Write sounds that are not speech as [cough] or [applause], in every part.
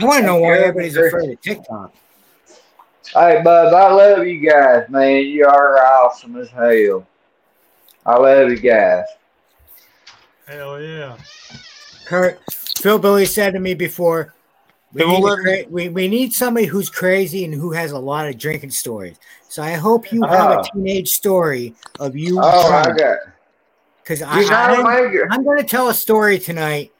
I want to know why everybody's afraid of TikTok. Hey, Buzz, I love you guys, man. You are awesome as hell. I love you guys. Hell yeah. Kurt, Phil Billy said to me before, we need, let a me- cra- we, we need somebody who's crazy and who has a lot of drinking stories. So I hope you have Oh. a uh-huh. teenage story of you. Oh, I got. Because I, You know, I, Major. I'm going to tell a story tonight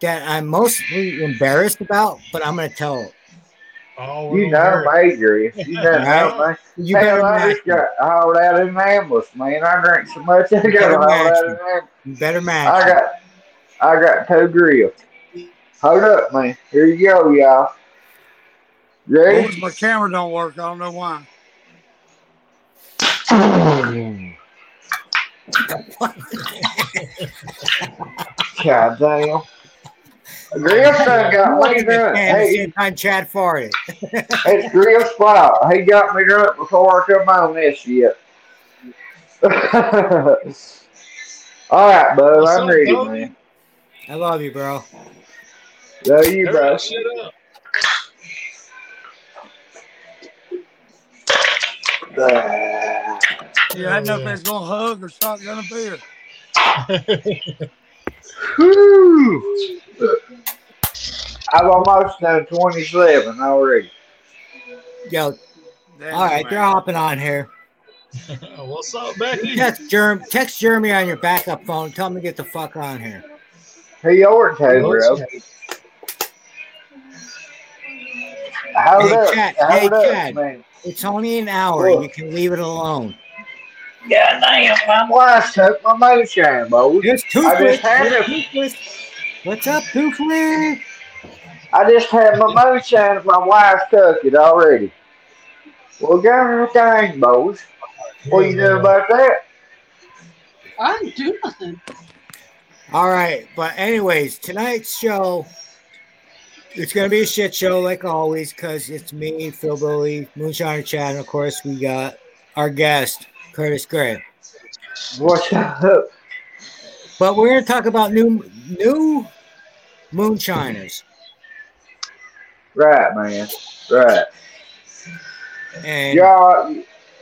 that I'm mostly embarrassed about, but I'm going to tell it. Oh, You know, hear it. Major. If you don't [laughs] know, man. You Hell, better I match just got hauled out in an ambulance, man. I drank so much, [laughs] I got better hauled match out in an ambulance. You better match. I got, I got two grills. Hold up, man. Here you go, y'all. Ready? Boys, my camera don't work. I don't know why. [laughs] God damn. Grill son got me drunk. And at Hey, [laughs] same time, Chad farted. it's Grill spot. He got me drunk before I come on this shit. All right, bud. What's I'm ready, Tony? man. I love you, bro. Love you, Hurry bro. that shit up. Ah. Yeah, I didn't know yeah. if it's gonna hug or shotgun a beer. [laughs] Whew. I've almost done 27 already. Yo, Damn, all right, man. they're hopping on here. [laughs] What's up, Becky? Text, Jerm, text Jeremy on your backup phone. Tell him to get the fuck on here. Hey, yours too, bro. Hold Hey. Chad. Hold Hey, up, Chad. man. It's only an hour. Look. You can leave it alone. God damn, my wife took my moonshine, boy. It's I toothless. just had It's it. toothless. What's up, toothless? I just had my moonshine. My wife took it already. Well, got thing, boys. What you doing about that? I didn't do nothing. All right, but anyways, tonight's show, it's gonna be a shit show like always, cause it's me, Phil Billy, Moonshiner Chad, and of course we got our guest Curtis Gray. What's up? But we're gonna talk about new new moonshiners, Right, man. Right. and Y'all,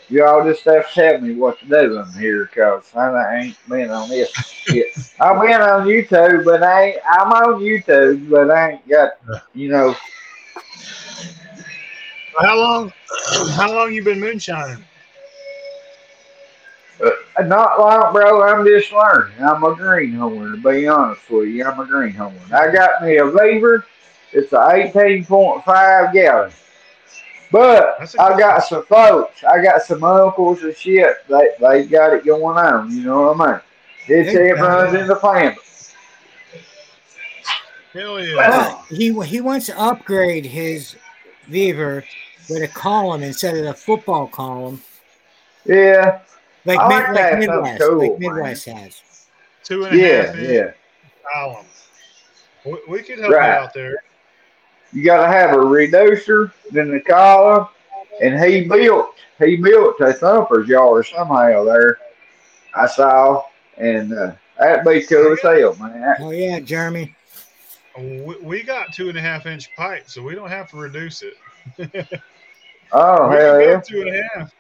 y'all just have to tell me what to do in here, cause I ain't been on this shit. I've been on YouTube, but I ain't, I'm on YouTube, but I ain't got, you know, How long? How long you been moonshining? Not long, bro. I'm just learning. I'm a greenhorn, to be honest with you. I'm a greenhorn. I got me a Vevor. It's a 18.5 gallon. But I a I good- got some folks. I got some uncles and shit. They they got it going on. You know what I mean? It's They it runs in the family. Hell yeah. but he he wants to upgrade his Vevor with a column instead of the football column, Yeah, like, I mid, like like that. That's Midwest, cool, like man. Midwest has. Two and a half yeah, inch yeah. column. We, we could help Right. you out there. You got to have a reducer, then the column, and he built he built a thumper's Y'all yard somehow there. I saw, and uh, that'd be cool as hell, man. Oh yeah, Jeremy. We, we got two and a half inch pipe, so we don't have to reduce it. Oh [laughs] we hell yeah! two and a half.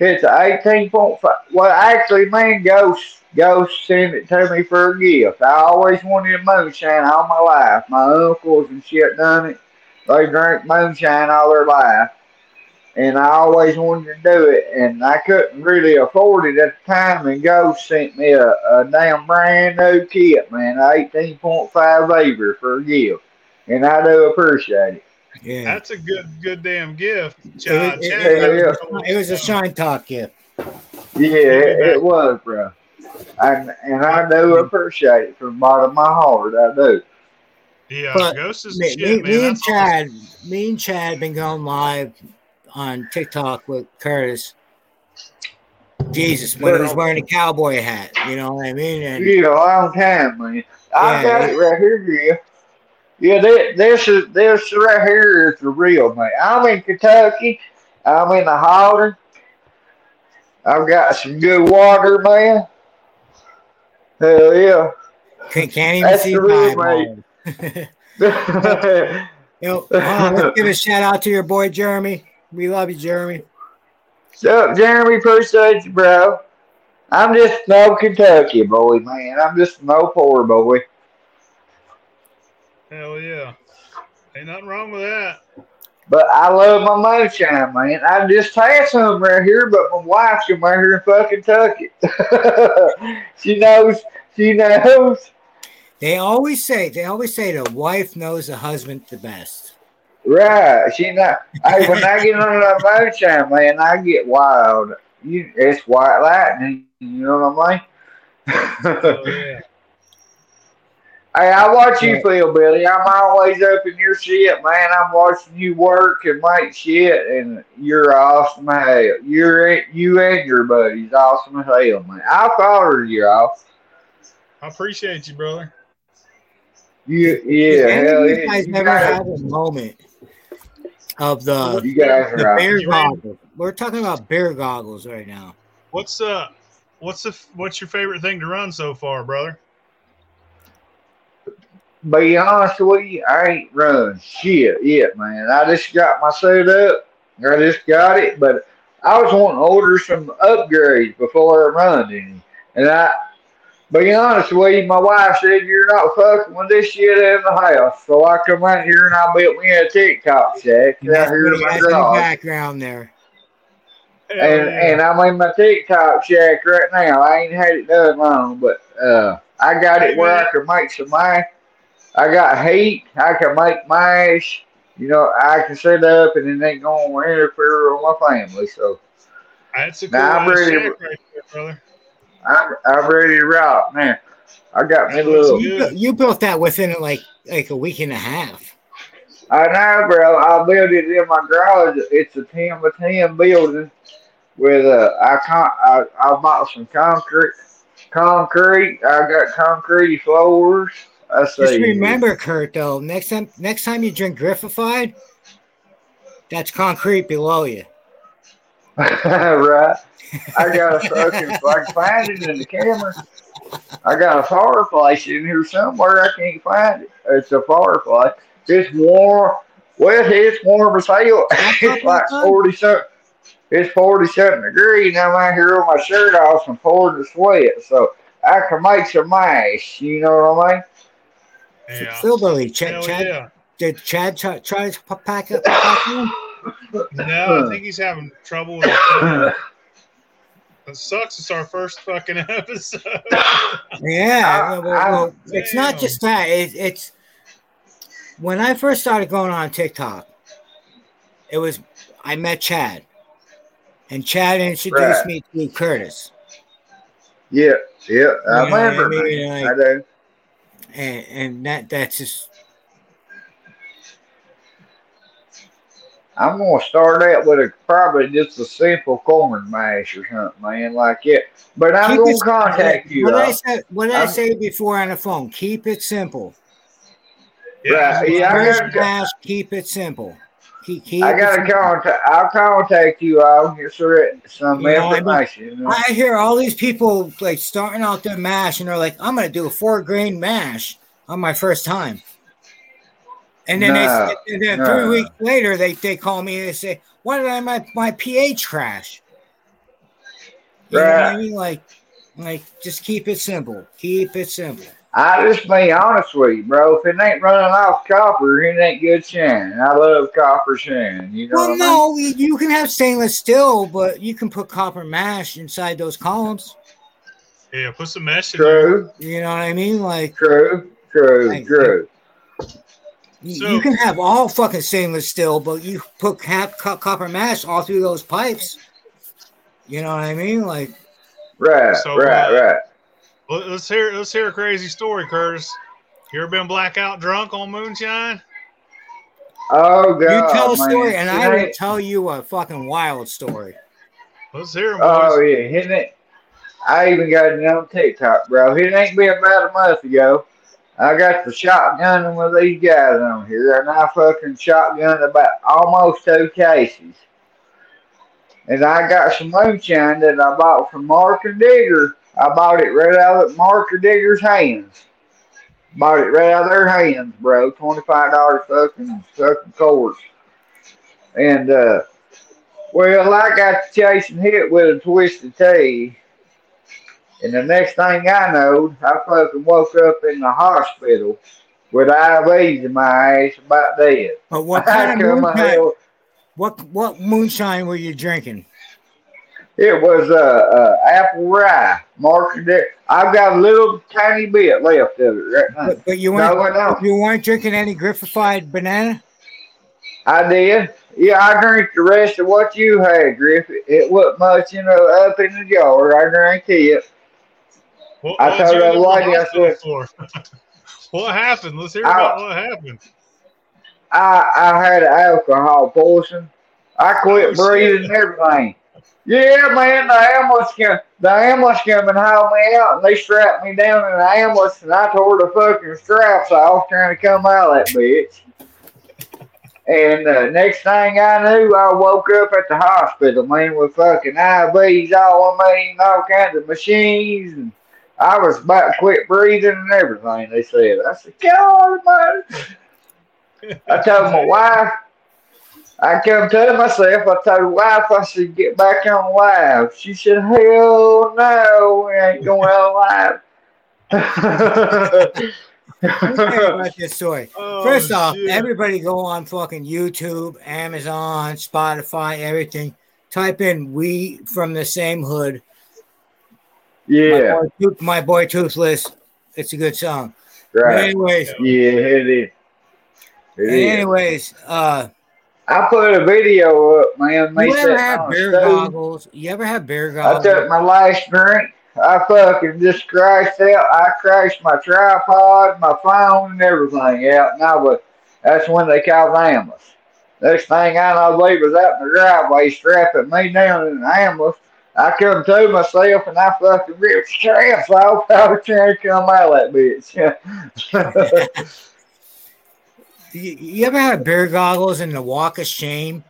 It's eighteen point five. Well, actually, man, Ghost Ghost sent it to me for a gift. I always wanted moonshine all my life. My uncles and shit done it. They drank moonshine all their life, and I always wanted to do it, and I couldn't really afford it at the time. And Ghost sent me a, a damn brand new kit, man, eighteen point five Vevor for a gift, and I do appreciate it. Yeah. That's a good, good damn gift. It, Chad, was- it- Chad yeah, it got was- it was a shine talk gift. Yeah, it, it was, bro. And and I do appreciate it from the bottom of my heart. I do. Yeah, But Ghost is Me, shit, me, man. me and That's awesome. Chad, me and Chad been going live on TikTok with Curtis. Jesus, when he was wearing a cowboy hat, you know what I mean? And Yeah, a long time, man. I Yeah, got it- it right here, yeah. This, this is this right here is the real man. I'm in Kentucky. I'm in the holler. I've got some good water, man. Hell yeah. can, can't even That's see the real my mate. [laughs] [laughs] Yo, hold on, let's give a shout out to your boy Jeremy. We love you, Jeremy. What's up, Jeremy? Appreciate you, bro. I'm just no Kentucky boy, man. I'm just no poor boy. Hell yeah. Ain't nothing wrong with that. But I love my moonshine, man. I just had some right here, but my wife's from right here in fucking Kentucky. [laughs] she knows. She knows. They always say they always say the wife knows the husband the best. Right. She know. Hey, when I get on that [laughs] moonshine, man, I get wild. You, it's white lightning. You know what I mean? Oh, yeah. Hey, I watch you, Phil Billy. I'm always up in your shit, man. I'm watching you work and make shit, and you're awesome as hell. You're you and your buddies awesome as hell, man. I'll follow you off. I appreciate you, brother. You, yeah, Any hell you yeah. guys You never guys, had a moment of the you guys the are bear goggles. We're talking about bear goggles right now. What's uh what's the what's your favorite thing to run so far, brother? Be honest with you, I ain't run shit yet, man. I just got my suit up. I just got it, but I was wanting to order some upgrades before I run any. And I, be honest with you, my wife said you're not fucking with this shit in the house. So I come out here and I built me a TikTok shack And that's out here in my has in the garage. background there. And, yeah. and I'm in my TikTok shack right now. I ain't had it done long, but uh, I got it where I can make some mash. I got heat. I can make mash. You know, I can set up and it ain't going to interfere with my family. So That's a cool Nah, I'm ready to- shack right there, brother. I'm, I'm ready to rock now. I got me a That looks little. You, you built that within like like a week and a half. I know, bro. I built it in my garage. It's a 10 by 10 building with uh, I con- I, I bought some concrete. Concrete. I got concrete floors. Just remember, Kurt, though, next time next time you drink Griffified, that's concrete below you. [laughs] right. I got a fucking. I can find it in the camera. I got a fireplace in here somewhere. I can't find it. It's a fireplace. It's warm. Well, it's warm as hell. [laughs] It's like forty something. It's forty something degrees. And I'm out here with my shirt off and pouring the sweat, so I can make some mash. You know what I mean? Yeah. Philbilly, Ch- Hell Chad, yeah. did Chad try, try to pack up? No, I think he's having trouble with the. It sucks. It's our first fucking [laughs] episode. Yeah, I- well, well, ah. it's not just that. It, it's when I first started going on TikTok. It was I met Chad, and Chad introduced Right. me to Curtis, Yeah, yeah. I You know what I mean? Like- I do. And and that that's just I'm gonna start out with a probably just a simple corn mash or something, man, like it. But I'm Keep gonna it- contact you. What I uh, said. What did I say before on the phone? Keep it simple. Right, yeah, I First gotta- keep it simple. Keep, keep I gotta contact. I'll contact you. I'll get some You know, I mean, information. you know. I hear all these people like starting out their mash, and they're like, "I'm gonna do a four grain mash on my first time," and then No, they, and then no. three weeks later, they they call me and they say, "Why did I my my pH crash?" You know what I mean? Like, like just keep it simple. Keep it simple. I just be honest with you, bro. If it ain't running off copper, it ain't good shine. I love copper shine. You know Well, what no, you you can have stainless steel, but you can put copper mash inside those columns. Yeah, put some mesh I in there. You know what I mean? Like true, true, Hey, true. you, So- you can have all fucking stainless steel, but you put cap, co- copper mash all through those pipes. You know what I mean? Like Right, So, right, uh, right. Well, let's hear let's hear a crazy story, Curtis. You ever been blackout drunk on moonshine? Oh god, you tell a man. story, and I It will ain't- tell you a fucking wild story. Let's hear 'em, Oh boys. yeah, hitting it. I even got it on TikTok, bro. It ain't been about a month ago. I got the shotgun with these guys on here, and I fucking shotgun about almost two cases. And I got some moonshine that I bought from Mark and Digger. I bought it right out of Mark and Digger's hands. Bought it right out of their hands, bro. Twenty five dollars fucking fucking cords. And uh well I got chasing hit with a twisted T. And the next thing I know, I fucking woke up in the hospital with IVs in my ass about dead. But what [laughs] kind of moonshine? hell- What what moonshine were you drinking? It was uh, uh apple rye. Marking it. I've got a little tiny bit left of it right now. But, but you No, weren't I don't. you weren't drinking any griffified banana. I did. Yeah, I drank the rest of what you had, Griff. It, it wasn't much, you know, up in the jar. I drank it. What, I what told you that in the lady, I hospital said- for? [laughs] what happened? Let's hear I- about what happened. I I had alcohol poison. I quit Oh, breathing shit. everything. Yeah, man, the ambulance came. The ambulance came and hauled me out, and they strapped me down in the ambulance, and I tore the fucking straps off trying to come out of that bitch. And uh, next thing I knew, I woke up at the hospital, man, with fucking IVs all on me and all kinds of machines, and I was about to quit breathing and everything. They said, I said, God, man. I told my wife, I come to myself, I told the wife, I said, get back on live. She said, hell no, we ain't going on live. Let me tell you about this story. Oh, First off, shit. everybody go on fucking YouTube, Amazon, Spotify, everything. Type in "We from the Same Hood." yeah, My boy, Tooth- my boy Toothless. It's a good song. But right. anyways, Yeah, it is. It is. anyways, uh, I put a video up, man. You ever have on a goggles? You ever have goggles? I took my last drink. I fucking just crashed out. I crashed my tripod, my phone, and everything out. And I was, that's when they called the ambulance. Next thing I know, they was out in the driveway strapping me down in the ambulance. I come to myself and I fucking ripped straps off. [laughs] I was trying to come out of that bitch. [laughs] You, you ever have beer goggles in the walk of shame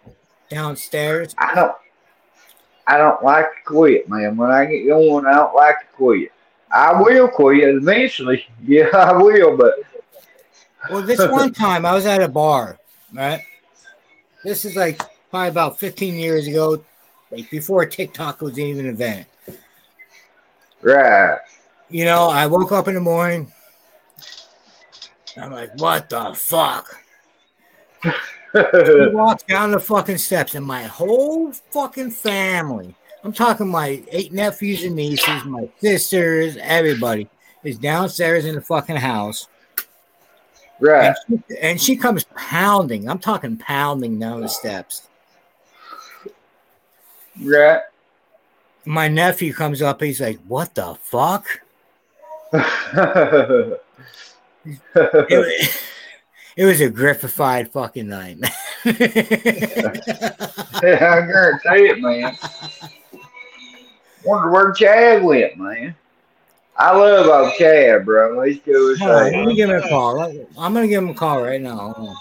downstairs? I don't, I don't like to quit, man. When I get going, I don't like to quit. I will quit eventually. [laughs] Yeah, I will, but Well, this [laughs] one time I was at a bar, right? This is like probably about 15 years ago, like before TikTok was even invented. right. You know, I woke up in the morning. I'm like, what the fuck? [laughs] I walked down the fucking steps, and my whole fucking family, I'm talking my eight nephews and nieces, my sisters, everybody, is downstairs in the fucking house. right. And she, and she comes pounding. I'm talking pounding down the steps. Right. My nephew comes up. He's like, "What the fuck?" [laughs] It, wa- [laughs] [laughs] it was a griffified fucking night, man. I guarantee it, man. Wonder where Chad went, man. I love old Chad, bro. He's cool as Hold on, hell. let me give him a call. I'm gonna give him a call right now. Hold on.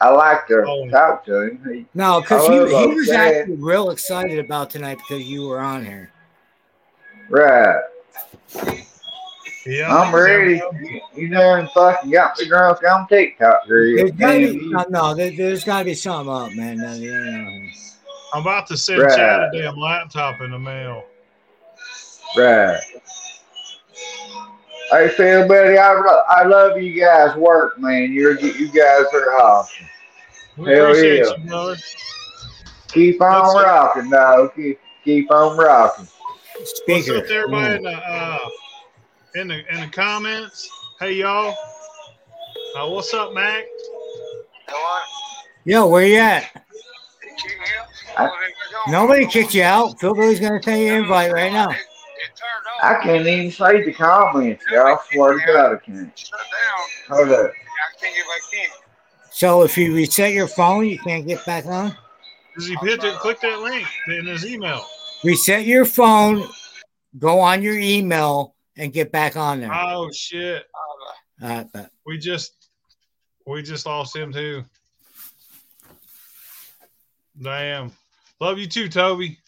I like to Oh. talk to him. He, No, because he, he was Chad. actually real excited about tonight because you were on here. right. Yeah, I I'm think ready. so. You done fucking got me drunk on TikTok, girl. There's gotta be, no, no there, there's got to be something up, man. No, you know. I'm about to send Right. Chad a damn laptop in the mail. Right. Hey, Phil, buddy, I, lo- I love you guys' work, man. You're, you guys are awesome. We Hell appreciate yeah. you, brother. Keep on What's up? rocking, dog. Keep, keep on rocking. What's Speaker. up, to everybody in the uh, in the in the comments? Hey, y'all. Uh, what's up, Mac? Yo, where you at? I- Nobody kicked you out. Phil Billy's gonna send you an invite right now. I can't even say the comments, y'all. Swear to God, I can't. Hold up. So if you reset your phone, you can't get back on. Does he hit that, click that link in his email? Reset your phone, go on your email, and get back on there. Oh shit! Uh, uh, We just we just lost him too. Damn. Love you too, Toby.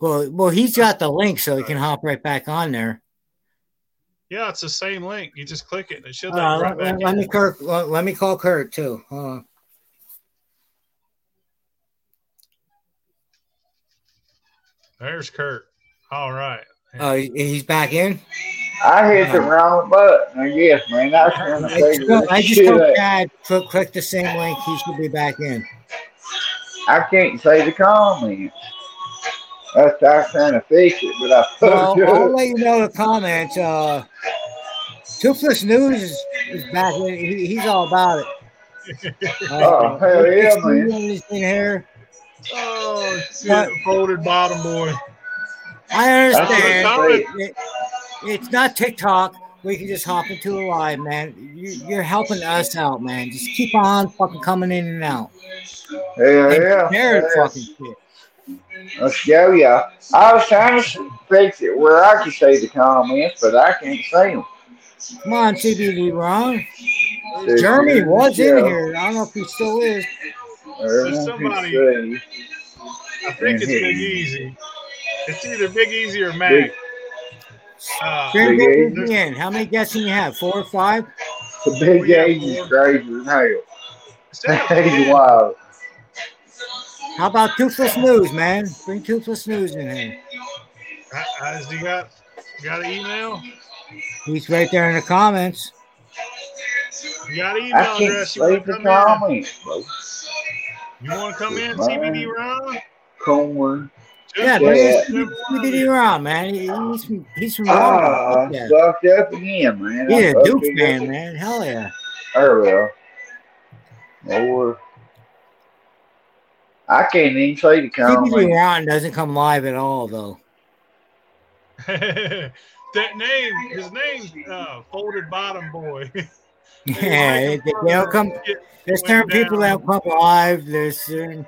well, well, he's got the link, so he can hop right back on there. Yeah, it's the same link. You just click it and it should let right let- back let me Kurt. Let, let me call Kurt too. Hold on. There's Kurt. All right. Oh, he- he's back in. I hit the wrong button. I guess, man. I was trying to I just, figure told- I just shit. Chad click, click the same link. He should be back in. I can't say the comment. That's I was trying to fix it, but I [laughs] Well, fucked I'll up. let you know the comments. Uh, Toothless News is, is back. in. He, he's all about it. [laughs] Oh, hell yeah, man. News in here. Oh, shit. Folded bottom boy. I understand. what I'm saying. It- it's not TikTok. We can just hop into a live, man. You, you're helping us out, man. Just keep on fucking coming in and out. Hell And yeah. yeah. fucking shit. Let's go, yeah. I was trying to fix it where I could say the comments, but I can't say them. Come on, CBD Ron. Jeremy was in here. I don't know if he still is. There's somebody- I think it's Big [laughs] Easy. It's either Big Easy or Mac. Big- Uh, Jeremy Big is in. How many guests do you have? Four or five? The big age is crazy as hell. [laughs] He's wild. How about Toothless News, man? Bring Toothless News in here. uh, Has he got got an email? He's right there in the comments. You got an email I can't address? You want to the come in? comments, bro. You want to come in, Mine. CBD Ron? Corn. Yeah, Yeah. bring CBD Ron, man. He- He's from, he's from Ah, Rome. I'm Yeah. fucked up again, man. He's I'm a Duke fucked fan, up. man. Hell yeah. Oh, well. Lord. I can't even say the CBD comments. Ron doesn't come live at all, though. [laughs] that name, his name's uh, Folded Bottom Boy. [laughs] [laughs] Yeah, they, they don't come. There's certain people that come live. There's certain.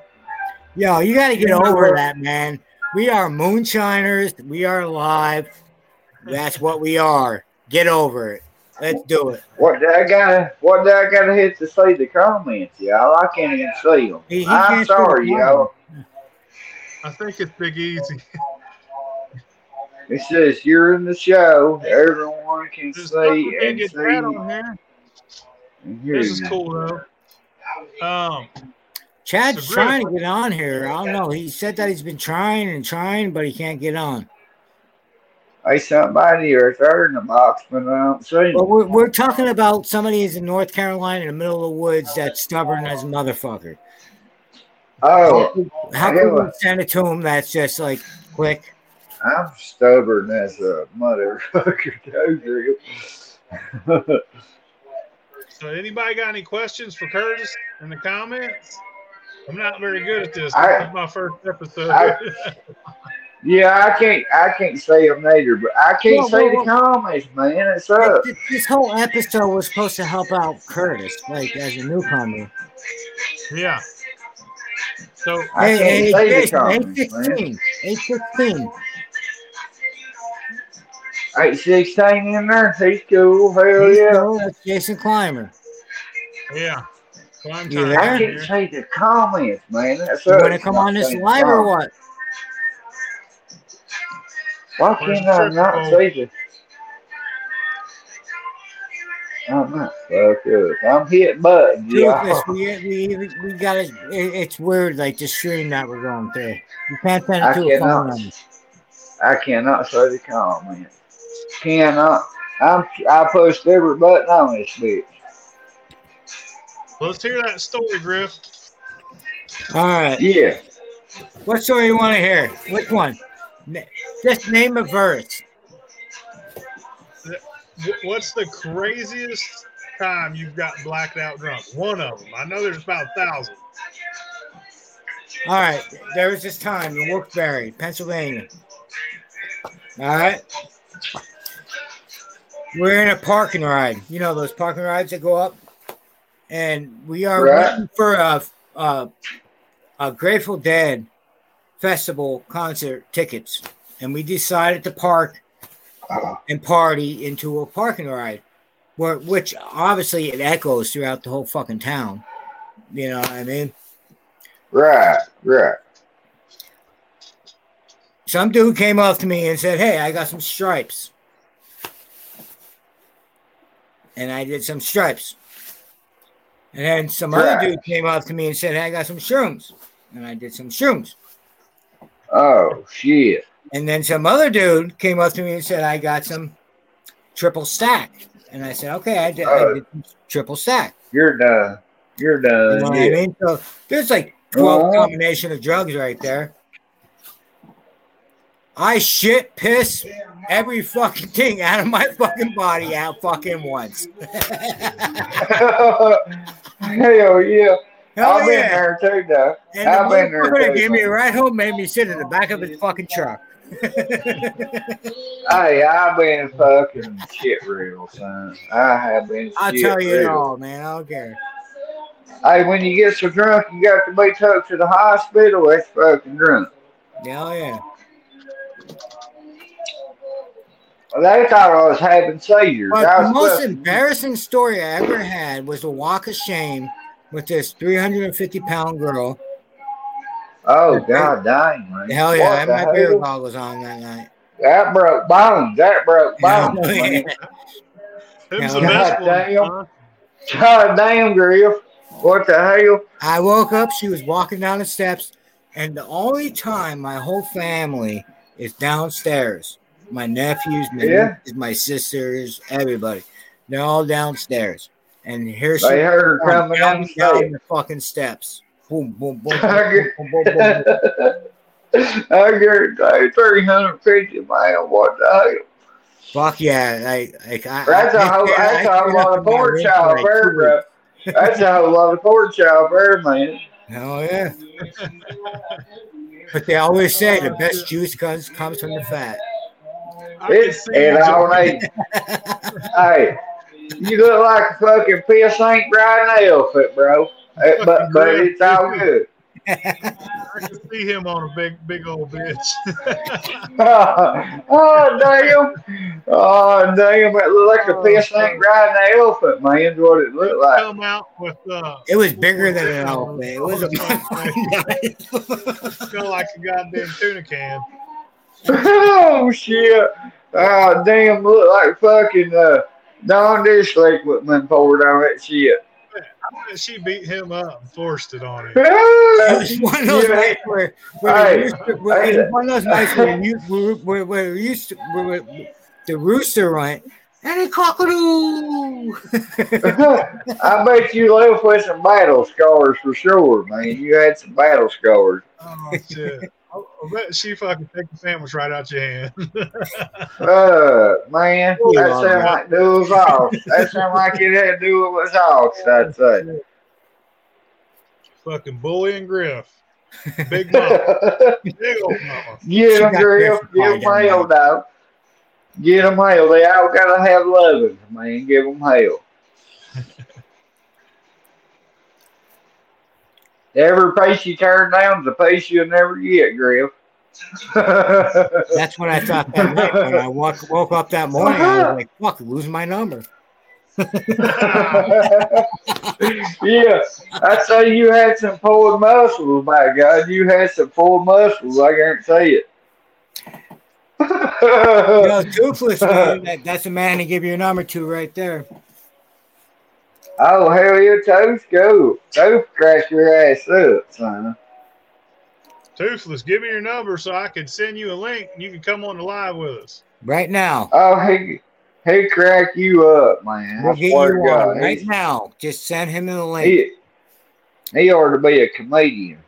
Yo, you got to get over that, man. We are moonshiners. We are live. That's what we are. Get over it. Let's do it. What did I gotta? What did I gotta hit to say the comments, y'all? I can't even see them. He- he I'm can't sorry, the y'all. I think it's Big Easy. It says you're in the show. Everyone can There's see nothing to and get see on here. This is cool though. Um, Chad's So, trying to get on here. I don't know. He said that he's been trying and trying, but he can't get on. I Hey, somebody or there in the box, but I don't see But them. we're, we're talking about somebody who's in North Carolina in the middle of the woods that's stubborn as a motherfucker. Oh, How can we well- send it to him that's just like quick? I'm stubborn as a motherfucker. [laughs] Toe so anybody got any questions for Curtis in the comments? I'm not very good at this. I- This is my first episode. I- [laughs] yeah, I can't. I can't say them neither, but I can't Well, say well, the comments, man. It's up. This, this whole episode was supposed to help out Curtis, like as a newcomer. yeah. So I Hey, can't hey, say the Jason, comments, man. 816. 816. Eight sixteen in there. He's cool. Hell He's yeah. cool. That's Jason Clymer. yeah. Climb You time there? I here. can't say the comments, man. That's You up. want to come on this live or what? Why can't I not triple? say the? I'm not fucked up. I'm hitting buttons, yeah. Rufus, we, we, we got it. It's weird, like the stream that we're going through. You can't send I it to a phone cannot. number. I cannot say the comment. Cannot. I'm. I pushed every button on this bitch. Let's hear that story, Griff. All right. Yeah. What story you want to hear? Which one? N- Just name a verse. What's the craziest time you've gotten blacked out drunk? One of them. I know there's about a thousand. All right. There was this time in Wilkes-Barre, Pennsylvania. All right. We're in a parking ride. You know those parking rides that go up, and we are Right. waiting for a, a a Grateful Dead festival concert tickets, and we decided to park uh-huh. and party into a parking ride, where which obviously it echoes throughout the whole fucking town. You know what I mean? Right. Right. Some dude came up to me and said, "Hey, I got some stripes." and I did some stripes. And then some other dude came up to me and said, hey, I got some shrooms. And I did some shrooms. Oh shit. And then some other dude came up to me and said, I got some triple stack. And I said, okay, I did, I Oh. did some triple stack. You're done. You're done. You know what yeah. I mean? So there's like 12 Uh-huh. combination of drugs right there. I shit, piss every fucking thing out of my fucking body out fucking once. [laughs] Hell oh, yeah. Hell I've been there too, though. And I've the been there motherfucker that too, gave me a ride home made me sit in the back of his fucking truck. [laughs] Hey, I've been fucking shit real, son. I have been. I'll tell you it all, man. I don't care. Hey, when you get so drunk, you got to be took to the hospital. That's fucking drunk. Hell yeah. They thought I was having seizures. But the most fucking- embarrassing story I ever had was a walk of shame with this 350 pound girl. Oh god dang, man! Hell yeah, I What had the my beer hell? goggles on that night. That broke bones. That broke bones. Hell yeah. man. Them's Yeah. the best God ones, damn. huh? God damn, Griff. What the hell? I woke up, she was walking down the steps, and the only time my whole family is downstairs. My nephews, my, Yeah. nieces, my sisters, everybody. They're all downstairs. And here she They heard her coming down, down down the fucking steps. Boom, boom, boom, boom, boom, boom, boom, boom, boom. [laughs] I guarantee 350 man. What the? Fuck yeah. Like, like I, That's I, a whole, I- that's I a whole lot up of in pork chop like there, bro. That's a whole lot of pork chop there, man. Hell yeah. But they always say the best juice comes comes from the fat. I can It's see and you all joking. hey, you look like a fucking piss ain't riding an elephant, bro. Uh, But but it's all good. [laughs] [laughs] I can see him on a big, big old bitch. [laughs] oh damn! Oh damn! It looked like a piss ain't riding an elephant, man. Is what it looked like. Come out with uh, It was bigger than an elephant. It was a feel like a goddamn tuna can. Oh shit! Oh damn! Look like fucking uh, Dawn Dish liquid poured on that shit. She beat him up and forced it on him. [laughs] It was one of those Yeah. nights where, where, Hey, the rooster, where hey. one of those nights where, you, where, where, where, we used to, where, where the rooster went and a cockadoo. [laughs] I bet you left with some battle scars for sure, man. You had some battle scars. Oh shit! I I bet she fucking take the sandwich right out your hand. [laughs] Uh, man, Yeah, that sound like do with off. That sound like it had to do off. I'd say. [laughs] fucking bully and griff. Big [laughs] mama. Big old mama. Get them, got Griff. different Give them hell, dog. Get them hell. They all gotta have loving, man. Give them hell. Every piece you turn down is a piece you'll never get, Griff. [laughs] That's when I thought that night when I woke, woke up that morning. I was like, fuck, losing my number. [laughs] yeah, I'd say you had some pulled muscles, my God. You had some pulled muscles, I guarantee it. You know, toothless, man, that, that's a man to give you a number to right there. Oh, hell yeah, Toast, go. Toast, crack your ass up, son. Toothless, give me your number so I can send you a link and you can come on the live with us. Right now. Oh, he, he crack you up, man. We'll get you swear on God. right He, now. Just send him the link. he, he ought to be a comedian.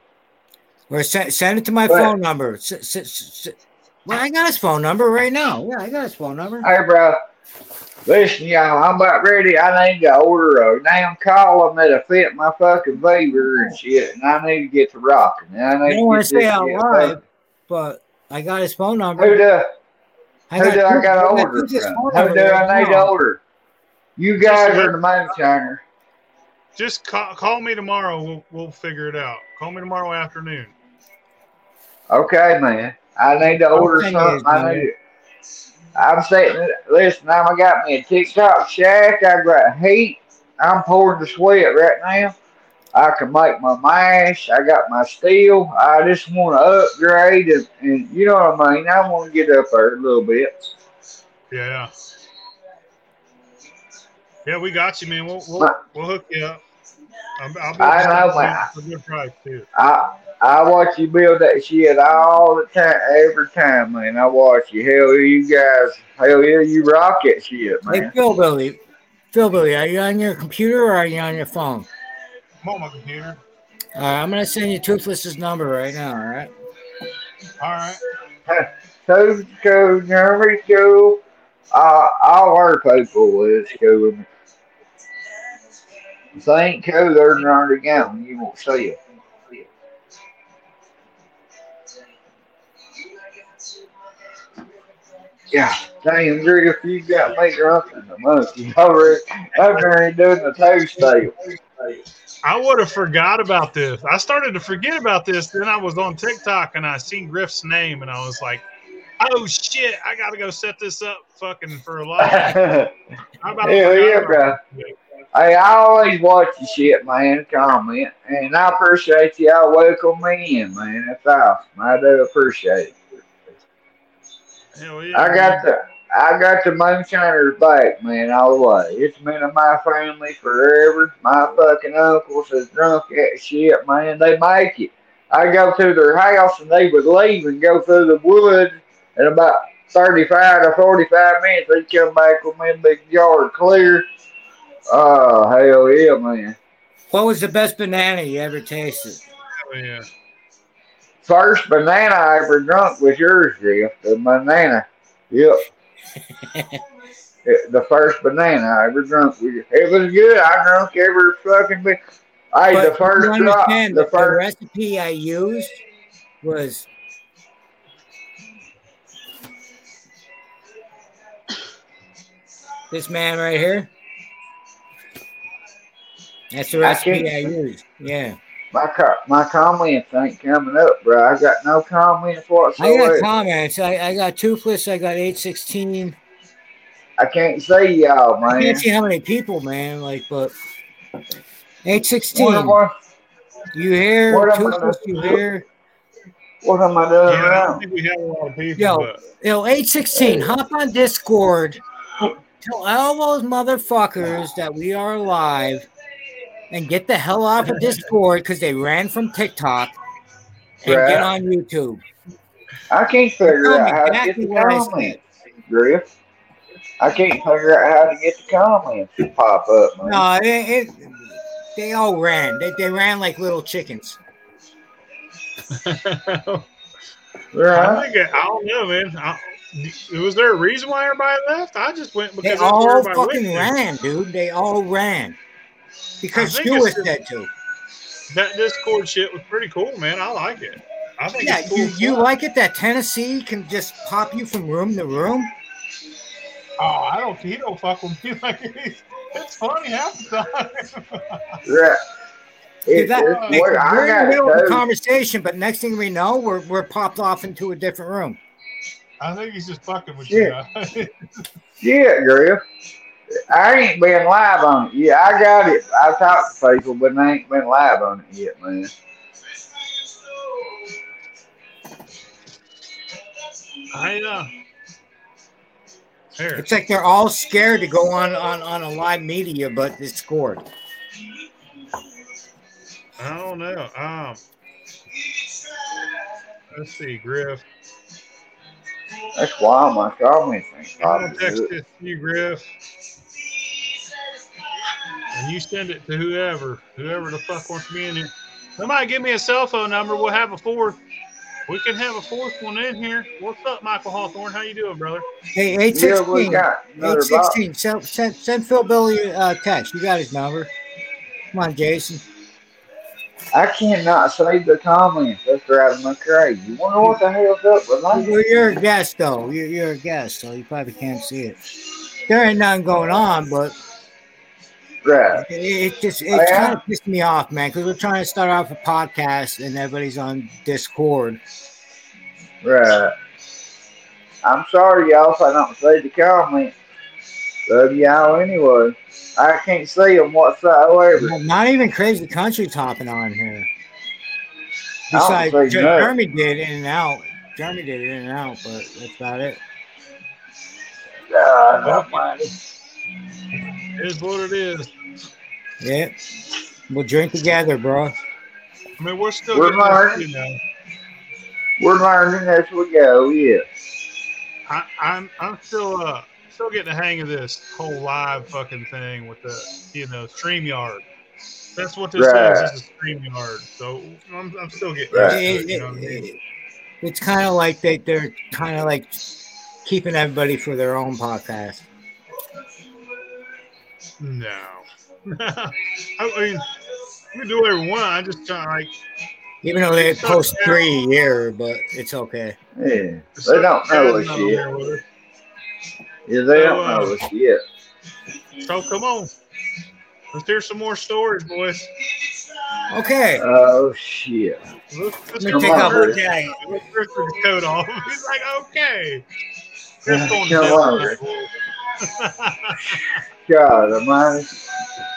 Or send, send it to my But- phone number. S- s- s- s- well, I got his phone number right now. Yeah, I got his phone number. Hey, bro. Listen, y'all, I'm about ready. I need to order a damn column that'll fit my fucking beaver and shit, and I need to get to rocking. And I I need don't want to to get say out shit live, but I got his phone Who number. do, who do I got to order from? Who number do I right need to order? You guys are the moonshiner. Just call, call me tomorrow. We'll, we'll figure it out. Call me tomorrow afternoon. Okay, man. I need to order thing something. is, I need to. I'm sitting. Listen, now I got me a TikTok shack. I got heat. I'm pouring the sweat right now. I can make my mash. I got my steel. I just want to upgrade and, and you know what I mean. I want to get up there a little bit. Yeah. Yeah, we got you, man. We'll we'll, we'll hook you up. I'll, I'll be I know, man. for good price too. I I watch you build that shit all the time, every time, man. I watch you. Hell yeah, you guys. Hell yeah, you rock that shit, man. Hey, man. Phil Billy. Phil Billy, are you on your computer or are you on your phone? I'm on my computer. All right, I'm gonna send you Toothless's number right now. All right. All right. [laughs] Coach, coach, Jeremy, school. Uh, all our people with school with me. If they ain't cool, they're not again. You won't see it. Yeah, damn, Drew, if you got me drunk in the monkey, already, I'm already doing the toast deal. I would have forgot about this. I started to forget about this. Then I was on TikTok and I seen Griff's name and I was like, "Oh shit! I gotta go set this up, fucking for a live." Hell [laughs] How about I yeah, bro. it? Hey, I always watch your shit, man. Comment, and I appreciate y'all welcome me in, man. That's awesome. I do appreciate it. Hell yeah! I got the I got the moonshiners back, man, all the way. It's been in my family forever. My fucking uncles is drunk at shit, man. They make it. I go to their house and they would leave and go through the woods in about thirty five to forty five minutes they come back with me a big yard clear. Oh hell yeah, man. What was the best banana you ever tasted? Hell yeah. First banana I ever drunk was yours, Jeff. The banana. Yep. [laughs] It- the first banana I ever drunk was it was good. I drunk every fucking bit. Hey, But the first you drop, understand the that the first recipe I used was this man right here. That's the I recipe can't- I, use. Yeah, my co- my comments ain't coming up, bro. I got no comments for it. I got whatsoever. comments. I, I got toothless. I got eight sixteen. I can't see y'all, I can't see how many people, man. Like, but eight What sixteen. am I, You hear what am I- toothless? You hear? what am I doing Yeah, I don't think we have a lot of people. Yo. but You know, 816, hop on Discord. Tell all those motherfuckers that we are alive and get the hell off of Discord because they ran from TikTok and Right. get on YouTube. I can't figure out me how to get the what comments, Griff. I can't figure out how to get the comments to pop up, man. No, it, it, they all ran. They, they ran like little chickens. [laughs] I Right? think it, I don't know, man. I, was there a reason why everybody left? I just went They because that's where all everybody fucking went to. ran, dude. They all ran. Because I think Stewart it's just- said to. That Discord shit was pretty cool, man. I like it. I think Yeah, cool. you, as you like it that Tennessee can just pop you from room to room? Oh, I don't. He don't fuck with me [laughs] like he's, it's funny half the time. [laughs] yeah. It, That- it's uh, like, weird. I we're in the middle of a it too. conversation, but next thing we know, we're we're popped off into a different room. I think he's just fucking with [laughs] Yeah. you. Yeah, Griff. I ain't been live on it yet. I got it. I've talked to people, but I ain't been live on it yet, man. I uh. Here, It's like they're all scared to go on on, on a live media, but it's Discord. I don't know. Um, let's see, Griff. That's why my comments ain't I'm gonna popping. text up. this to you, Griff, and you send it to whoever, whoever the fuck wants to be in here. Somebody give me a cell phone number. We'll have a fourth. We can have a fourth one in here. What's up, Michael Hawthorne? How you doing, brother? Hey, eight Yeah, we sixteen. got another Eight box. sixteen. Send, send send Phil Billy uh, text. You got his number. Come on, Jason. I cannot save the comments. That's driving me crazy. You wonder what the hell's up with Well, that? you're a guest though. You're, you're a guest, so you probably can't see it. There ain't nothing going on, but Right. it, it just it kind of pissed me off, man, because we're trying to start off a podcast and everybody's on Discord. Right. I'm sorry, y'all, if I don't see the comments. Love y'all anyway. I can't see them whatsoever. Not- Not even crazy Country topping on here. I don't Besides, think Jer- no. Jeremy did in and out. Jeremy did in and out, but that's about it. God almighty. It is what it is. Yeah. We'll drink together, bro. I mean, we're still We're getting this, learning. you know. We're learning as we go. Yeah. I, I'm I'm still uh still getting the hang of this whole live fucking thing with the you know StreamYard. That's what this Right. is, is a StreamYard. So I'm, I'm still getting Right. used It- it, you know what I mean? it's kind of like they, they're kind of like keeping everybody for their own podcast. No. [laughs] I mean, we do whatever you want. I just kind of like Even though they post three a year, but it's okay. Yeah. They don't know us Not yet. there with it. Yeah, they So, don't uh, know us yet. So come on, let's hear some more stories, boys. Okay. Oh shit. Let's, let's Let me take off Bruce. my jacket. Let's rip the coat off. [laughs] He's like, okay. Chris [laughs] going to Come on, God almighty.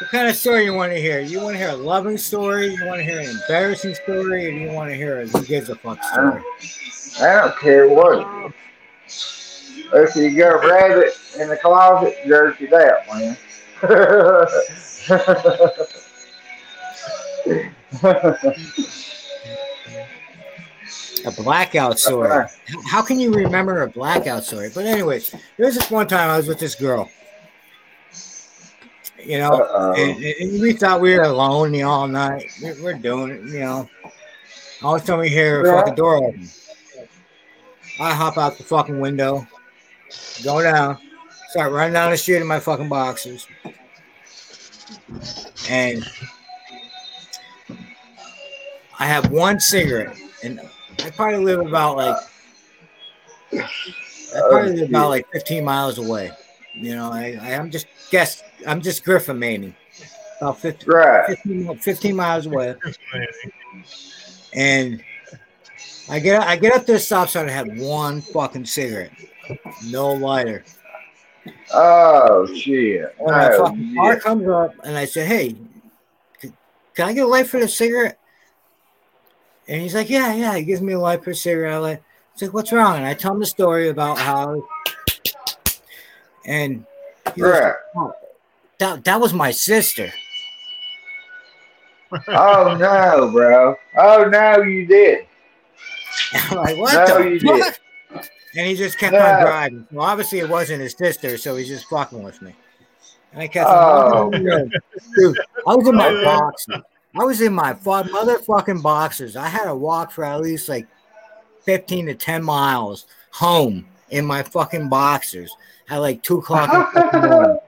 What kind of story you want to hear? You want to hear a loving story? You want to hear an embarrassing story? Or do you want to hear a who gives a fuck story? I don't care what. If you got a rabbit in the closet, jerk it out, man. A blackout story. How can you remember a blackout story? But anyways, there was this one time I was with this girl. You know, and, and we thought we were alone, you know, all night. We're, we're doing it, you know. All of a sudden we hear Yeah. fucking door open. I hop out the fucking window, go down, start running down the street in my fucking boxers. And I have one cigarette, and I probably live about like I probably live about like 15 miles away. You know, I, I I'm just guess I'm just Griffin Maney. About 50, Right. 15, 15 miles away. And I get I get up to the stop sign and have one fucking cigarette. No lighter. Oh shit. When my Oh, fucking car comes up and I said, Hey, can I get a light for the cigarette? And he's like, Yeah, yeah. He gives me a light for a cigarette. I like, He's like, What's wrong? And I tell him the story about how and he goes, "Oh, that, that was my sister. [laughs] Oh no, bro. Oh no, you did. [laughs] I'm like, what No, the you fuck? And he just kept No. on driving. Well, obviously it wasn't his sister, so he's just fucking with me. And I kept Oh. on dude, I was in my boxers. I was in my fu- motherfucking boxers. I had to walk for at least like 15 to 10 miles home in my fucking boxers at like 2 o'clock in the [laughs] morning.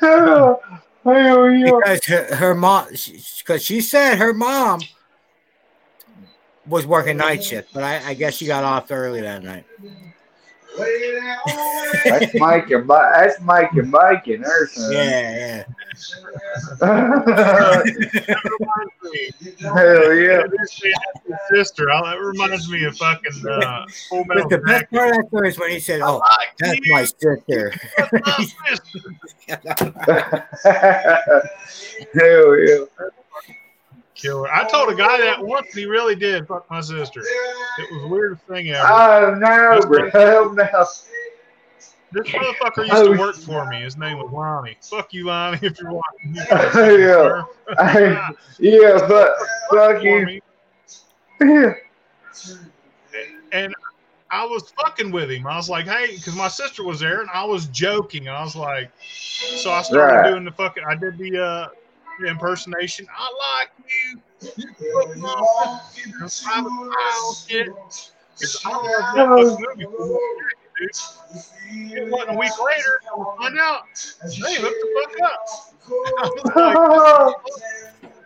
Hell yeah. because her, her mom because she said her mom was working night shift but I, I guess she got off early that night That's making ba- that's making bacon there, son. yeah yeah [laughs] Hell yeah. His sister. Oh, that reminds me of fucking uh, Full but the best part of that story is when he said oh that's my sister [laughs] [laughs] Hell yeah. Killer. I told a guy that once, and he really did fuck my sister. It was the weirdest thing ever. Oh no, bro. Hell no. This motherfucker used Oh, to work for me. His name was Lonnie. Fuck you, Lonnie, if you're watching. [laughs] Yeah. I- Yeah, but fuck you. Yeah. [laughs] And I was fucking with him. I was like, hey, because my sister was there, and I was joking. I was like, so I started Right. doing the fucking. I did the uh, the impersonation. I like you. You put my fucking private eye shit. It's all that fucking movie for me, dude. It wasn't a week later. I find out they hooked the fuck up. I was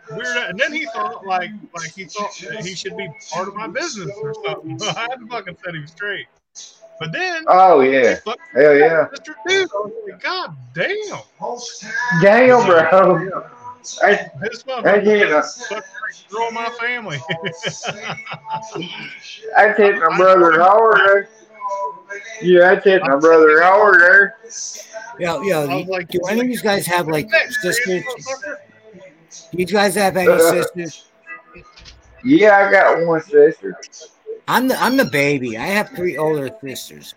like, [laughs] weird. And then he thought like like he thought that he should be part of my business or something. [laughs] I had to fucking set him straight. But then Oh he yeah. Hell yeah. Mr. Dude, I was like, God damn. Damn, bro. I, This I motherfucker get throw my family. [laughs] I take my brother Howard there. Yeah, I take my brother Howard there. yo yo like, do any of you guys have like sisters motherfucker. do you guys have any [laughs] sisters Yeah, I got one sister. i'm the i'm the baby i have three older sisters